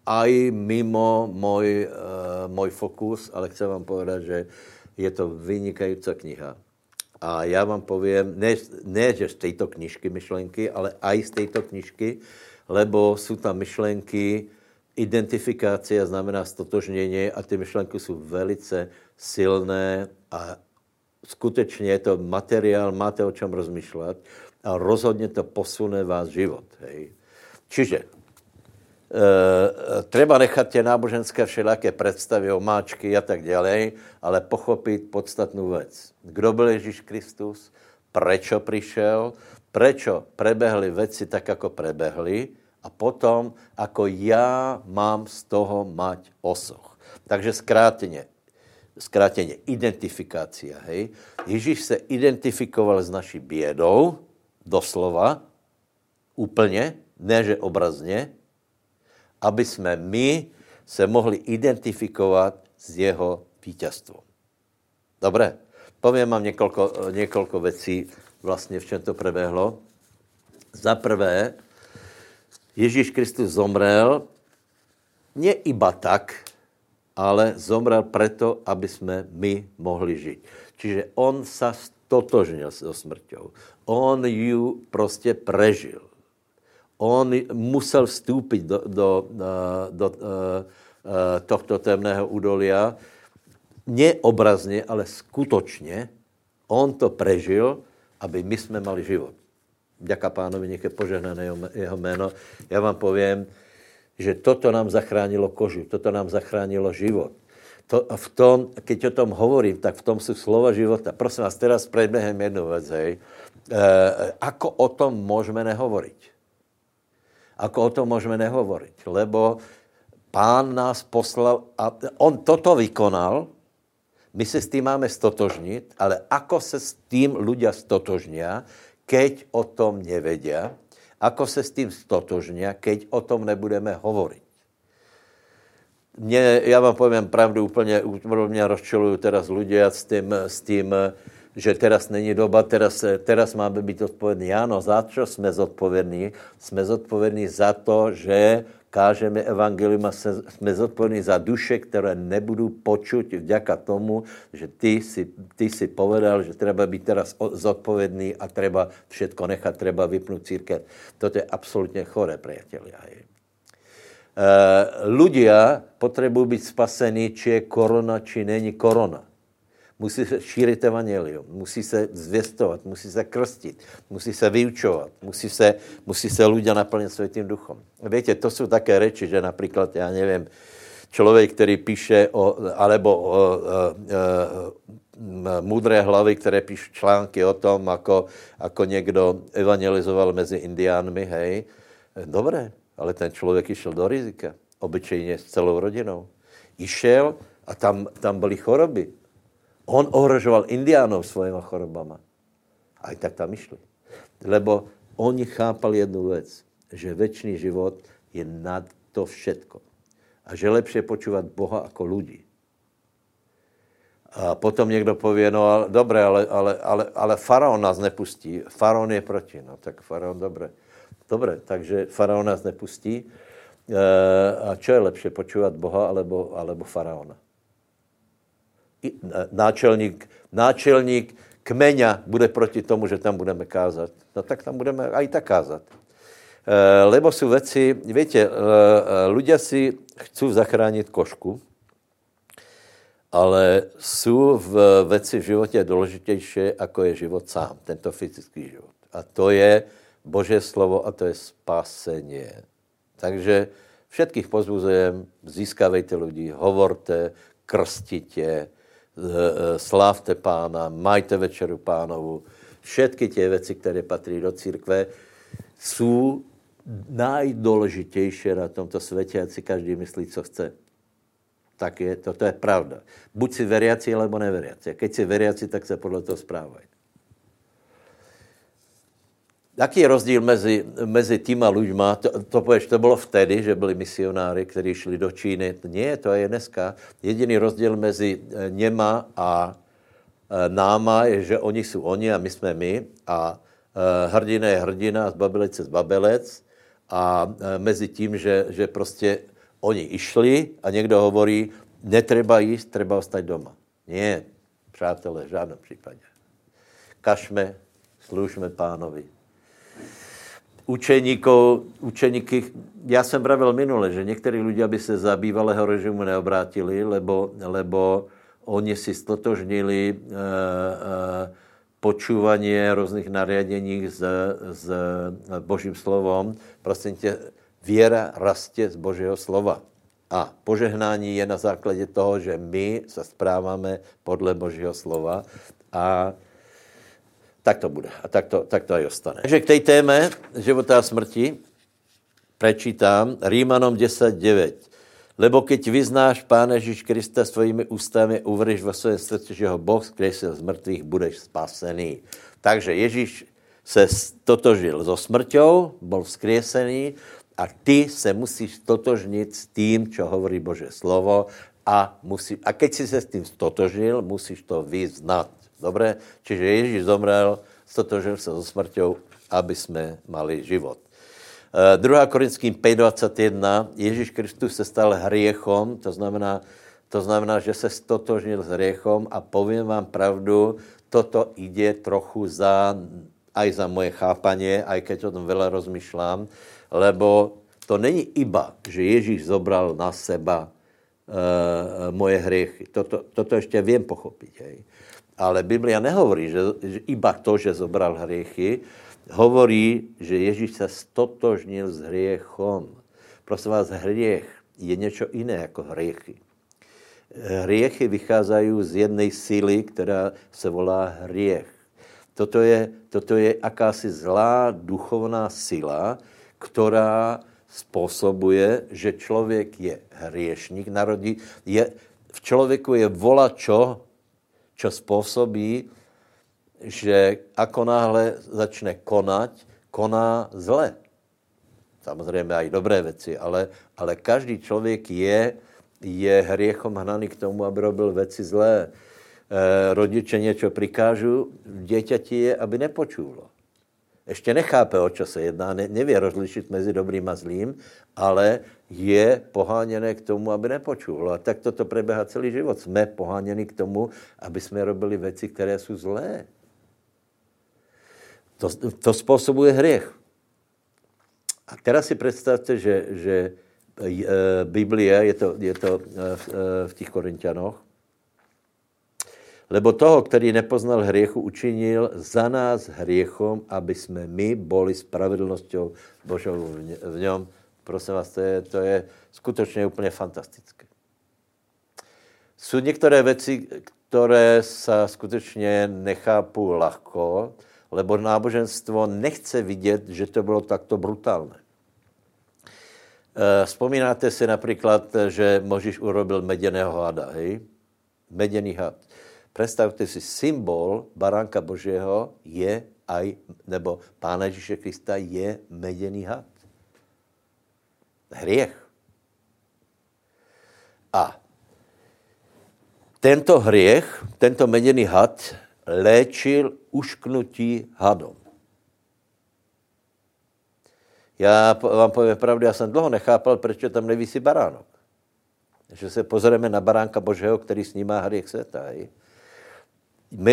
aj mimo můj, uh, můj fokus, ale chci vám povedat, že je to vynikající kniha. A já vám povím, ne, ne že z této knižky myšlenky, ale aj z této knižky, lebo jsou tam myšlenky, identifikácia znamená stotožnění a ty myšlenky jsou velice silné a skutečně je to materiál, máte o čem rozmýšlet a rozhodně to posune vás život. Hej. Čiže e, treba nechat tě náboženské všelijaké představy, omáčky a tak dále, ale pochopit podstatnou věc. Kdo byl Ježíš Kristus? Prečo přišel? Prečo prebehly věci tak, jako prebehly? A potom, ako já mám z toho mať osoch. Takže zkráteně, zkráteně identifikácia, hej. Ježíš se identifikoval s naší bědou, doslova, úplně, ne že obrazně, aby jsme my se mohli identifikovat s jeho vítězstvom. Dobré? Povím vám několiko, několiko věcí, vlastně v čem to prebehlo. Za prvé, Ježíš Kristus zomrel ne iba tak, ale zomrel proto, aby jsme my mohli žít. Čiže on se stotožnil so smrťou. On ju prostě prežil on musel vstoupit do, do, do, do tohto temného údolia, neobrazně, ale skutečně, on to prežil, aby my jsme mali život. Děká pánovi, je požehnané jeho jméno. Já vám povím, že toto nám zachránilo kožu, toto nám zachránilo život. To, v tom, keď o tom hovorím, tak v tom jsou slova života. Prosím vás, teraz predbehem jednu věc, hej. E, ako o tom můžeme nehovoriť? Ako o tom můžeme nehovoriť? Lebo pán nás poslal a on toto vykonal, my se s tím máme stotožnit, ale ako se s tím ľudia stotožnia, keď o tom nevedia, ako se s tím stotožnia, keď o tom nebudeme hovoriť. Mě, já vám povím pravdu, úplně, úplně rozčilují teraz ľudia s tím, s tím že teraz není doba, teraz, teraz máme být odpovědní. Ano, za čo jsme zodpovědní? Jsme zodpovědní za to, že kážeme evangelium a jsme zodpovědní za duše, které nebudou počuť vďaka tomu, že ty si, ty si povedal, že treba být teraz zodpovědný a treba všetko nechat, treba vypnout církev. Toto je absolutně choré, priatelia. Uh, ľudia potřebují být spasení, či je korona, či není korona musí se šířit evangelium, musí se zvěstovat, musí se krstit, musí se vyučovat, musí se, musí se lidé naplnit světým duchom. Víte, to jsou také řeči, že například, já nevím, člověk, který píše o, alebo o, o, o, mudré hlavy, které píší články o tom, ako, ako někdo evangelizoval mezi indiánmi, hej, dobré, ale ten člověk išel do rizika, obyčejně s celou rodinou. Išel a tam, tam byly choroby. On ohrožoval indiánov svojima chorobama. A i tak tam išli. Lebo oni chápali jednu věc, že věčný život je nad to všetko. A že lepší počúvat Boha jako lidi. A potom někdo pově, no ale, dobré, ale, ale, ale, ale faraon nás nepustí. Faraon je proti. No tak faraon, dobré. Dobré, takže faraon nás nepustí. E, a čo je lepší, počúvat Boha alebo, alebo faraona? I, náčelník, náčelník kmeňa bude proti tomu, že tam budeme kázat. No tak tam budeme aj tak kázat. E, lebo jsou věci, víte, e, ľudia si chcou zachránit košku, ale jsou v věci v životě důležitější, jako je život sám, tento fyzický život. A to je Bože slovo a to je spasení. Takže všetkých pozbuzujem, získavejte lidi, hovorte, krstitě, slávte pána, majte večeru pánovu. Všetky ty věci, které patří do církve, jsou nejdůležitější na tomto světě, ať si každý myslí, co chce. Tak je, to, to je pravda. Buď si veriaci, alebo neveriaci. A keď si veriaci, tak se podle toho správají. Jaký je rozdíl mezi, mezi týma lidma? To, to, pověš, to bylo vtedy, že byli misionáři, kteří šli do Číny. Ne, to je dneska. Jediný rozdíl mezi eh, něma a eh, náma je, že oni jsou oni a my jsme my. A eh, hrdina je hrdina, zbabelec je zbabelec. A mezi tím, že, že prostě oni išli a někdo hovorí, netreba jíst, treba ostať doma. Ne, přátelé, v žádném případě. Kašme, služme pánovi učeníkov, učeníky, já jsem pravil minule, že některý lidé by se za bývalého režimu neobrátili, lebo, lebo oni si stotožnili e, e, počúvanie různých nariadení s, s Božím slovom. Prosím tě, věra rastě z Božího slova. A požehnání je na základě toho, že my se správáme podle Božího slova a tak to bude. A tak to, tak to aj ostane. Takže k té téme života a smrti prečítám Rímanom 10.9. Lebo keď vyznáš Pána Ježíš Krista svojimi ústami, uveríš vo svém srdci, že ho Boh zkresil z mrtvých, budeš spasený. Takže Ježíš se totožil so smrťou, byl vzkriesený a ty se musíš totožnit s tím, čo hovorí Bože slovo a, musí, a keď si se s tím stotožil, musíš to vyznat. Dobre? Čiže Ježíš zomrel, stotožil se so smrťou, aby jsme mali život. 2. Korinským 5.21. Ježíš Kristus se stal hriechom, to znamená, to znamená, že se stotožnil s hriechom a povím vám pravdu, toto jde trochu za, aj za moje chápaně, aj keď o tom veľa rozmýšlám, lebo to není iba, že Ježíš zobral na seba uh, moje hriechy. Toto, toto ještě vím pochopit. Hej. Ale Biblia nehovorí, že, že iba to, že zobral hriechy, hovorí, že Ježíš se stotožnil s hriechom. Prosím vás, hriech je něco jiné jako hriechy. Hriechy vycházají z jedné síly, která se volá hriech. Toto je, toto je akási zlá duchovná síla, která způsobuje, že člověk je hriešník, narodí, je, v člověku je volačo, čo způsobí, že ako náhle začne konať, koná zle. Samozřejmě i dobré věci, ale, ale každý člověk je, je hriechom hnaný k tomu, aby robil věci zlé. E, rodiče něco přikážu, děťati je, aby nepočulo ještě nechápe, o čo se jedná, ne, nevě rozlišit mezi dobrým a zlým, ale je poháněné k tomu, aby nepočul. A tak toto preběhá celý život. Jsme poháněni k tomu, aby jsme robili věci, které jsou zlé. To, to způsobuje hřech. A teraz si představte, že, že e, Biblie, je to, je to e, v, e, v těch Korintianoch, Lebo toho, který nepoznal hriechu, učinil za nás hriechom, aby jsme my boli spravedlností Božou v něm. Prosím vás, to je, to je skutečně úplně fantastické. Jsou některé věci, které se skutečně nechápu lahko, lebo náboženstvo nechce vidět, že to bylo takto brutálné. Eh, vzpomínáte si například, že Možíš urobil meděného hada, hej? Meděný had. Představte si, symbol baránka Božího je aj, nebo Pána Ježíše Krista je meděný had. Hriech. A tento hriech, tento meděný had, léčil ušknutí hadom. Já vám povím pravdu, já jsem dlouho nechápal, proč tam nevisí baránok. Že se pozrieme na baránka Božího, který snímá hriech světa.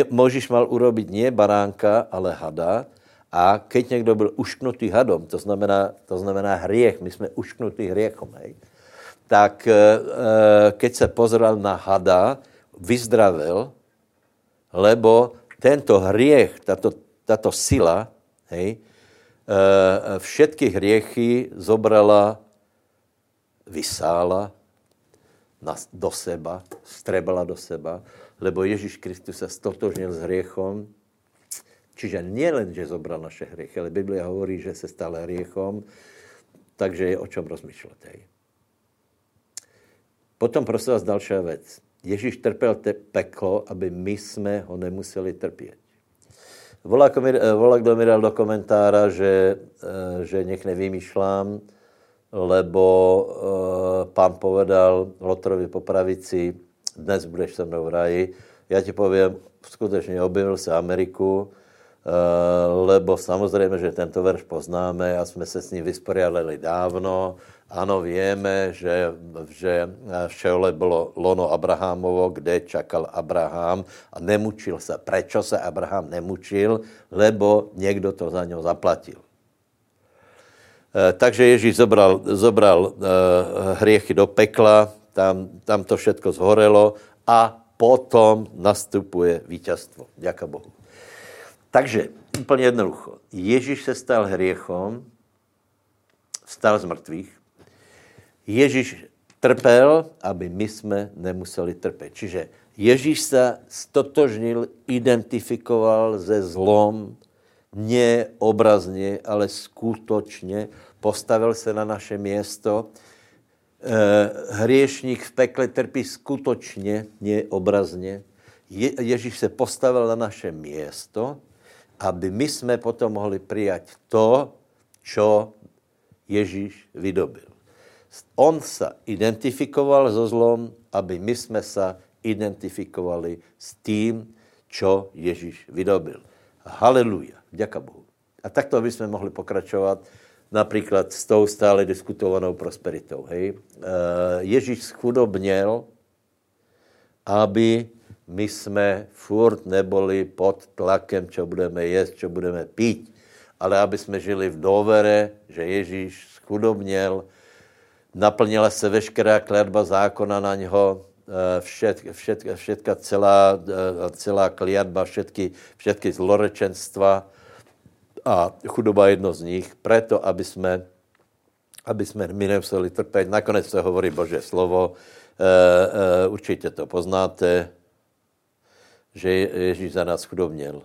Možíš mal urobit nie baránka, ale hada. A keď někdo byl ušknutý hadom, to znamená, to znamená hriech, my jsme ušknutý hriechom, hej, tak e, keď se pozrel na hada, vyzdravil, lebo tento hriech, tato, tato sila, hej, e, všetky hriechy zobrala, vysála do seba, strebala do seba lebo Ježíš Kristus se stotožnil s hriechom, čiže nielen, že zobral naše hriechy, ale Biblia hovorí, že se stal hriechom, takže je o čem rozmýšlet. Hej. Potom prosím vás další věc. Ježíš trpěl te peklo, aby my jsme ho nemuseli trpět. Volá, volá kdo mi dal do komentára, že, eh, že nech nevymýšlám, lebo uh, pán povedal Lotrovi po pravici, dnes budeš se mnou v ráji. Já ti povím, skutečně objevil se Ameriku, eh, lebo samozřejmě, že tento verš poznáme a jsme se s ním vysporiadali dávno. Ano, víme, že, že v Šeole bylo lono Abrahamovo, kde čakal Abraham a nemučil se. Prečo se Abraham nemučil? Lebo někdo to za něho zaplatil. Eh, takže Ježíš zobral, zobral eh, hriechy do pekla, tam, tam to všetko zhorelo a potom nastupuje vítězstvo. Děka Bohu. Takže úplně jednoducho. Ježíš se stal hriechom, vstal z mrtvých. Ježíš trpel, aby my jsme nemuseli trpět. Čiže Ježíš se stotožnil, identifikoval ze zlom, ne obrazně, ale skutečně, postavil se na naše město, hriešník v pekle trpí skutočně, nie obrazně. Je, Ježíš se postavil na naše město, aby my jsme potom mohli přijat to, čo Ježíš vydobil. On se identifikoval so zlom, aby my jsme se identifikovali s tím, čo Ježíš vydobil. Haleluja, děka Bohu. A takto bychom mohli pokračovat například s tou stále diskutovanou prosperitou. Hej? Eh, Ježíš schudobněl, aby my jsme furt neboli pod tlakem, čo budeme jíst, čo budeme pít, ale aby jsme žili v dovere, že Ježíš schudobněl, naplnila se veškerá kletba zákona na něho, eh, všet, všet, všetka celá, eh, celá kliatba, všetky, všetky zlorečenstva, a chudoba jedno z nich, preto, aby jsme, aby jsme my nemuseli trpět. Nakonec se hovorí Bože slovo, e, e, určitě to poznáte, že Ježíš za nás chudobněl.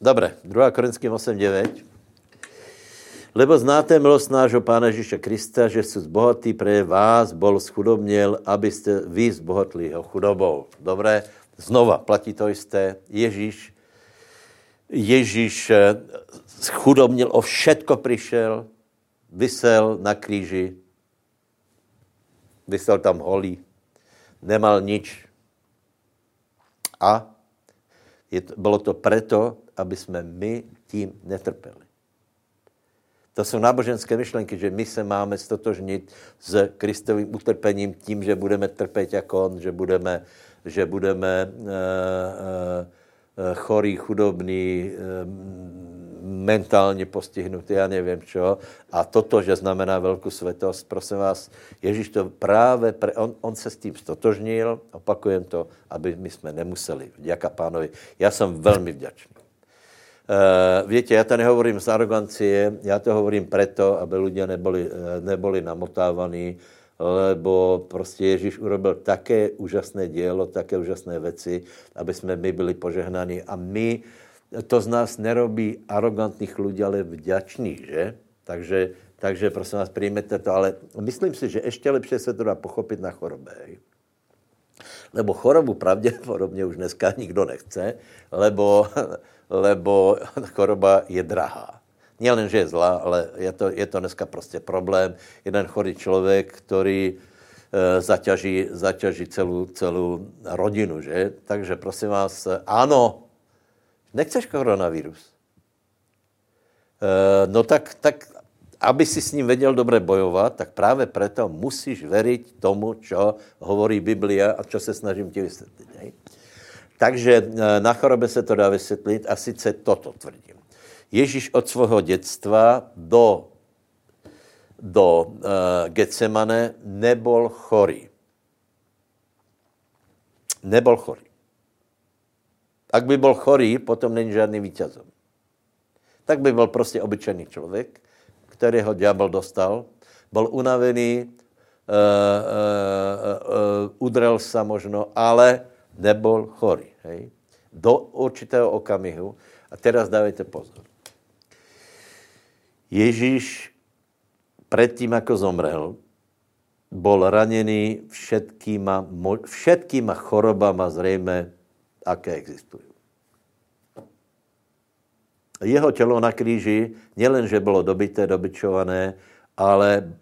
Dobré, 2. Korinským 8.9. Lebo znáte milost nášho Pána Ježíše Krista, že jsi bohatý pre vás, bol schudobněl, abyste vy zbohatli jeho chudobou. Dobré, znova platí to jisté. Ježíš Ježíš chudobnil, o všetko přišel, vysel na kříži, vysel tam holý, nemal nič. A je to, bylo to proto, aby jsme my tím netrpěli. To jsou náboženské myšlenky, že my se máme stotožnit s Kristovým utrpením tím, že budeme trpět jako on, že budeme, že budeme uh, uh, chorý, chudobný, eh, mentálně postihnutý, já nevím čo. A toto, že znamená velkou svetost, prosím vás, Ježíš to právě, pre, on, on se s tím stotožnil, opakujem to, aby my jsme nemuseli. Děka pánovi. Já jsem velmi vděčný. Uh, víte, já to nehovorím z arogancie, já to hovorím preto, aby lidé neboli, eh, neboli namotávaní, lebo prostě Ježíš urobil také úžasné dílo, také úžasné věci, aby jsme my byli požehnaní. A my, to z nás nerobí arrogantných lidí, ale vděčných, že? Takže, takže prosím vás, přijmete to, ale myslím si, že ještě lepší se to dá pochopit na chorobě. Lebo chorobu pravděpodobně už dneska nikdo nechce, lebo, lebo choroba je drahá. Nielen, že je zlá, ale je to, je to dneska prostě problém. Jeden chorý člověk, který e, zaťaží, zaťaží celou, celou rodinu, že? Takže prosím vás, ano, nechceš koronavírus? E, no tak, tak, aby si s ním věděl dobře bojovat, tak právě proto musíš veriť tomu, čo hovorí Biblia a čo se snažím ti vysvětlit. Ne? Takže e, na chorobe se to dá vysvětlit a sice toto tvrdím. Ježíš od svého dětstva do, do uh, Getsemane nebol chorý. Nebol chorý. Ak by byl chorý, potom není žádný vítězom. Tak by byl prostě obyčejný člověk, kterého ďábel dostal, byl unavený, uh, uh, uh, udrel se možno, ale nebol chorý. Hej? Do určitého okamihu. A teraz dávejte pozor. Ježíš předtím, jako zomrel, bol raněný všetkýma, všetkýma chorobama zřejmě, aké existují. Jeho tělo na kříži nielen, že bylo dobité, dobyčované, ale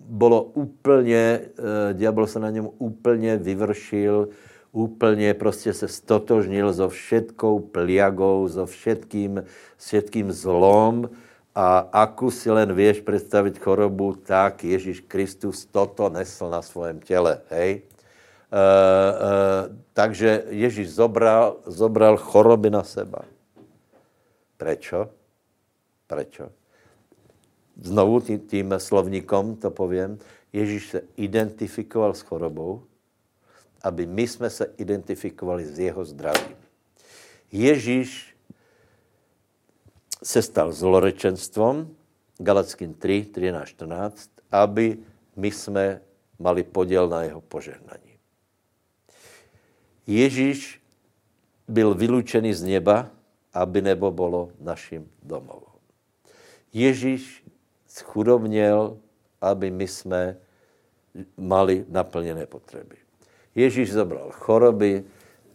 bylo úplně, eh, diabol se na něm úplně vyvršil, úplně prostě se stotožnil so všetkou pliagou, so všetkým, všetkým zlom, a aku si len vieš představit chorobu, tak Ježíš Kristus toto nesl na svém těle. Hej? E, e, takže Ježíš zobral, zobral choroby na seba. Prečo? Prečo? Znovu tý, tím slovníkom to povím. Ježíš se identifikoval s chorobou, aby my jsme se identifikovali s jeho zdravím. Ježíš se stal zlorečenstvom, Galackým 3, 13, 14, aby my jsme mali podiel na jeho požehnaní. Ježíš byl vylučený z neba, aby nebo bylo naším domovom. Ježíš schudobněl, aby my jsme mali naplněné potřeby. Ježíš zobral choroby,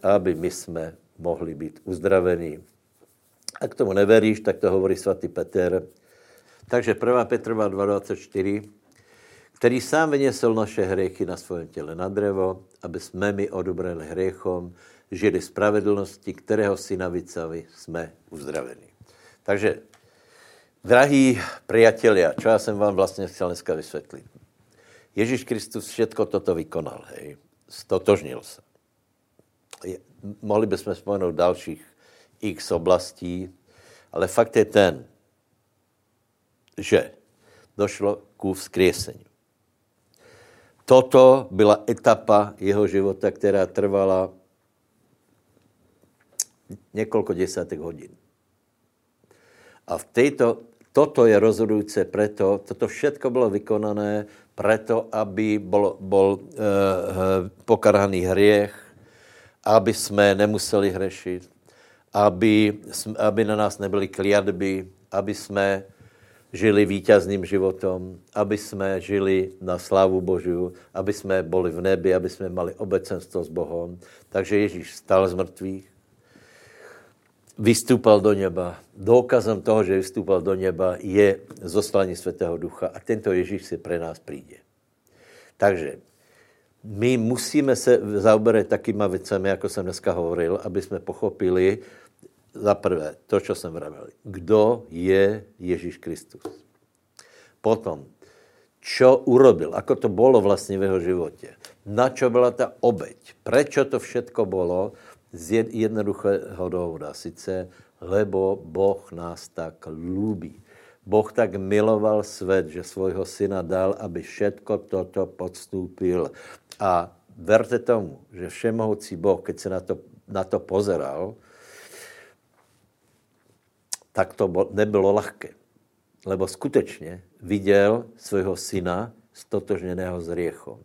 aby my jsme mohli být uzdravení a k tomu neveríš, tak to hovorí svatý Peter. Takže 1. Petrova 2.24, který sám vyněsl naše hriechy na svém těle na drevo, aby jsme my odobrali hriechom, žili spravedlnosti, kterého syna Vicavi jsme uzdraveni. Takže, drahí priatelia, čo já jsem vám vlastně chtěl dneska vysvětlit. Ježíš Kristus všetko toto vykonal, hej. Stotožnil se. Mohli bychom spomenout dalších x oblastí, ale fakt je ten, že došlo ku vzkriesení. Toto byla etapa jeho života, která trvala několik desátek hodin. A v této, toto je rozhodující preto, toto všetko bylo vykonané preto, aby bol, bol e, e, pokarhaný hriech, aby jsme nemuseli hřešit, aby, aby na nás nebyly kliatby, aby jsme žili vítězným životom, aby jsme žili na slávu Božiu, aby jsme byli v nebi, aby jsme mali obecenstvo s Bohem. Takže Ježíš stal z mrtvých, vystúpal do neba. Důkazem toho, že vystúpal do neba, je zoslání Svatého Ducha a tento Ježíš si pre nás přijde. Takže my musíme se zaoberat takýma věcmi, jako jsem dneska hovoril, aby jsme pochopili, za prvé, to, co jsem vravil. Kdo je Ježíš Kristus? Potom, čo urobil, ako to bylo vlastně v jeho životě. Na čo byla ta obeď? Prečo to všetko bylo? Z jednoduchého důvodu. Sice lebo Boh nás tak ľúbi. Boh tak miloval svet, že svojho syna dal, aby všetko toto podstúpil. A verte tomu, že všemohoucí Boh, keď se na to, na to pozeral, tak to nebylo ľahké. Lebo skutečně viděl svojho syna stotožněného s riechom.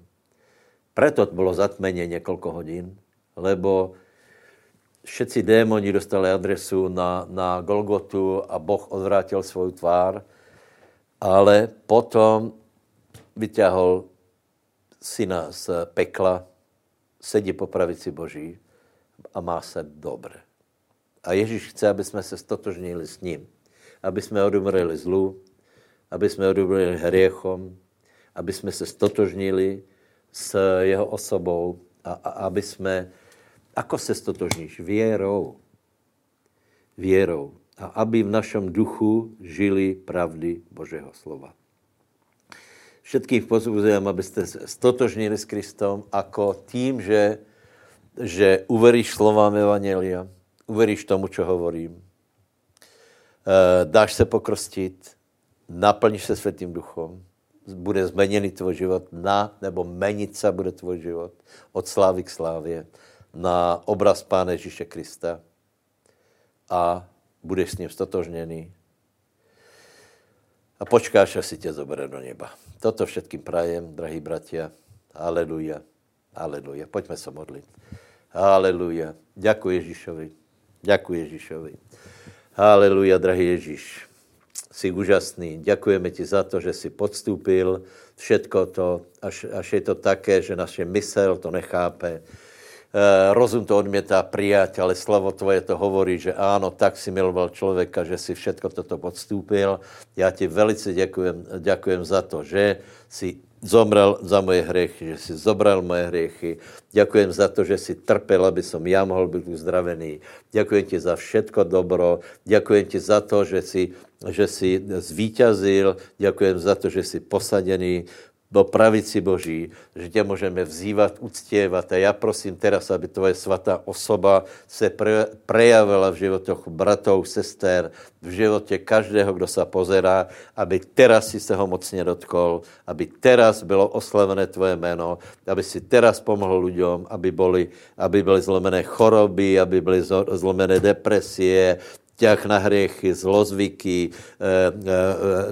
Preto bylo zatmenie několik hodin, lebo všetci démoni dostali adresu na, na Golgotu a Boh odvrátil svou tvár, ale potom vyťahol syna z pekla, sedí po pravici Boží a má se dobře. A Ježíš chce, aby jsme se stotožnili s ním. Aby jsme odumřeli zlu, aby jsme odumřeli hriechom, aby jsme se stotožnili s jeho osobou a, a aby jsme Ako se stotožníš? Věrou. Věrou. A aby v našem duchu žili pravdy Božího slova. Všetkých pozbuzujem, abyste se stotožnili s Kristom ako tím, že, že uveríš slovám Evangelia, uveríš tomu, čo hovorím, eh, dáš se pokrostit, naplníš se Světým duchom, bude změněný tvůj život na, nebo menit se bude tvůj život od slávy k slávě na obraz Pána Ježíše Krista a budeš s ním stotožněný a počkáš, až si tě zobere do neba. Toto všetkým prajem, drahí bratia. Aleluja. Aleluja. Pojďme se modlit. Aleluja. Děkuji Ježíšovi. Děkuji Ježíšovi. Aleluja, drahý Ježíš. Jsi úžasný. Děkujeme ti za to, že jsi podstúpil všetko to, až, až je to také, že naše mysel to nechápe rozum to odmětá přijat, ale slovo tvoje to hovorí, že ano, tak si miloval člověka, že si všetko toto podstúpil. Já ti velice děkujem, děkujem za to, že si zomrel za moje hriechy, že si zobral moje hriechy. Děkujem za to, že si trpěl, aby som já mohl být uzdravený. Děkujem ti za všetko dobro. Děkujem ti za to, že si, že si zvíťazil. Děkujem za to, že si posadený do pravici Boží, že tě můžeme vzývat, uctěvat. A já prosím teraz, aby tvoje svatá osoba se pre, prejavila v životoch bratov, sester, v životě každého, kdo se pozerá, aby teraz si se ho mocně dotkol, aby teraz bylo oslavené tvoje jméno, aby si teraz pomohl lidem, aby byly, aby byly zlomené choroby, aby byly zlomené depresie, ťah na hriechy, zlozvyky, eh, eh,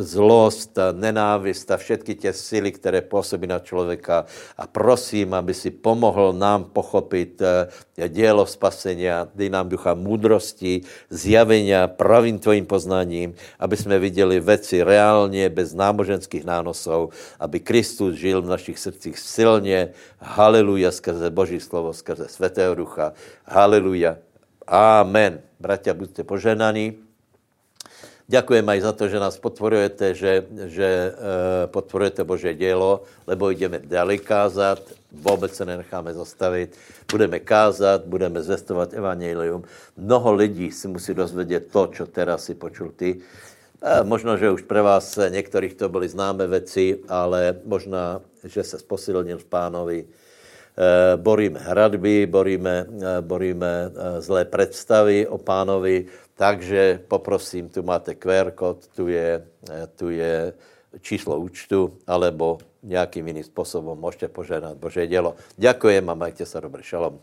zlost, nenávist a všetky tie sily, které působí na člověka. A prosím, aby si pomohl nám pochopit eh, dělo spasenia, dej nám ducha moudrosti, zjavenia pravým tvojím poznáním, aby jsme viděli věci reálně, bez náboženských nánosov, aby Kristus žil v našich srdcích silně. Haleluja skrze Boží slovo, skrze Svatého ducha. Haleluja. Amen. Bratia, buďte poženaní. Ďakujem aj za to, že nás potvorujete, že, že e, potvorujete Bože dělo, lebo ideme ďalej kázat, vůbec se nenecháme zastavit. Budeme kázat, budeme zvestovat evangelium. Mnoho lidí si musí dozvědět to, čo teraz si počul ty. E, možno, že už pre vás některých to byly známé věci, ale možná, že se sposilnil v pánovi Eh, boríme hradby, boríme, eh, boríme eh, zlé představy o pánovi, takže poprosím, tu máte QR kód, tu je, tu je číslo účtu, alebo nějakým jiným způsobem můžete požádat Bože dělo. Děkujem a majte se dobře. Šalom.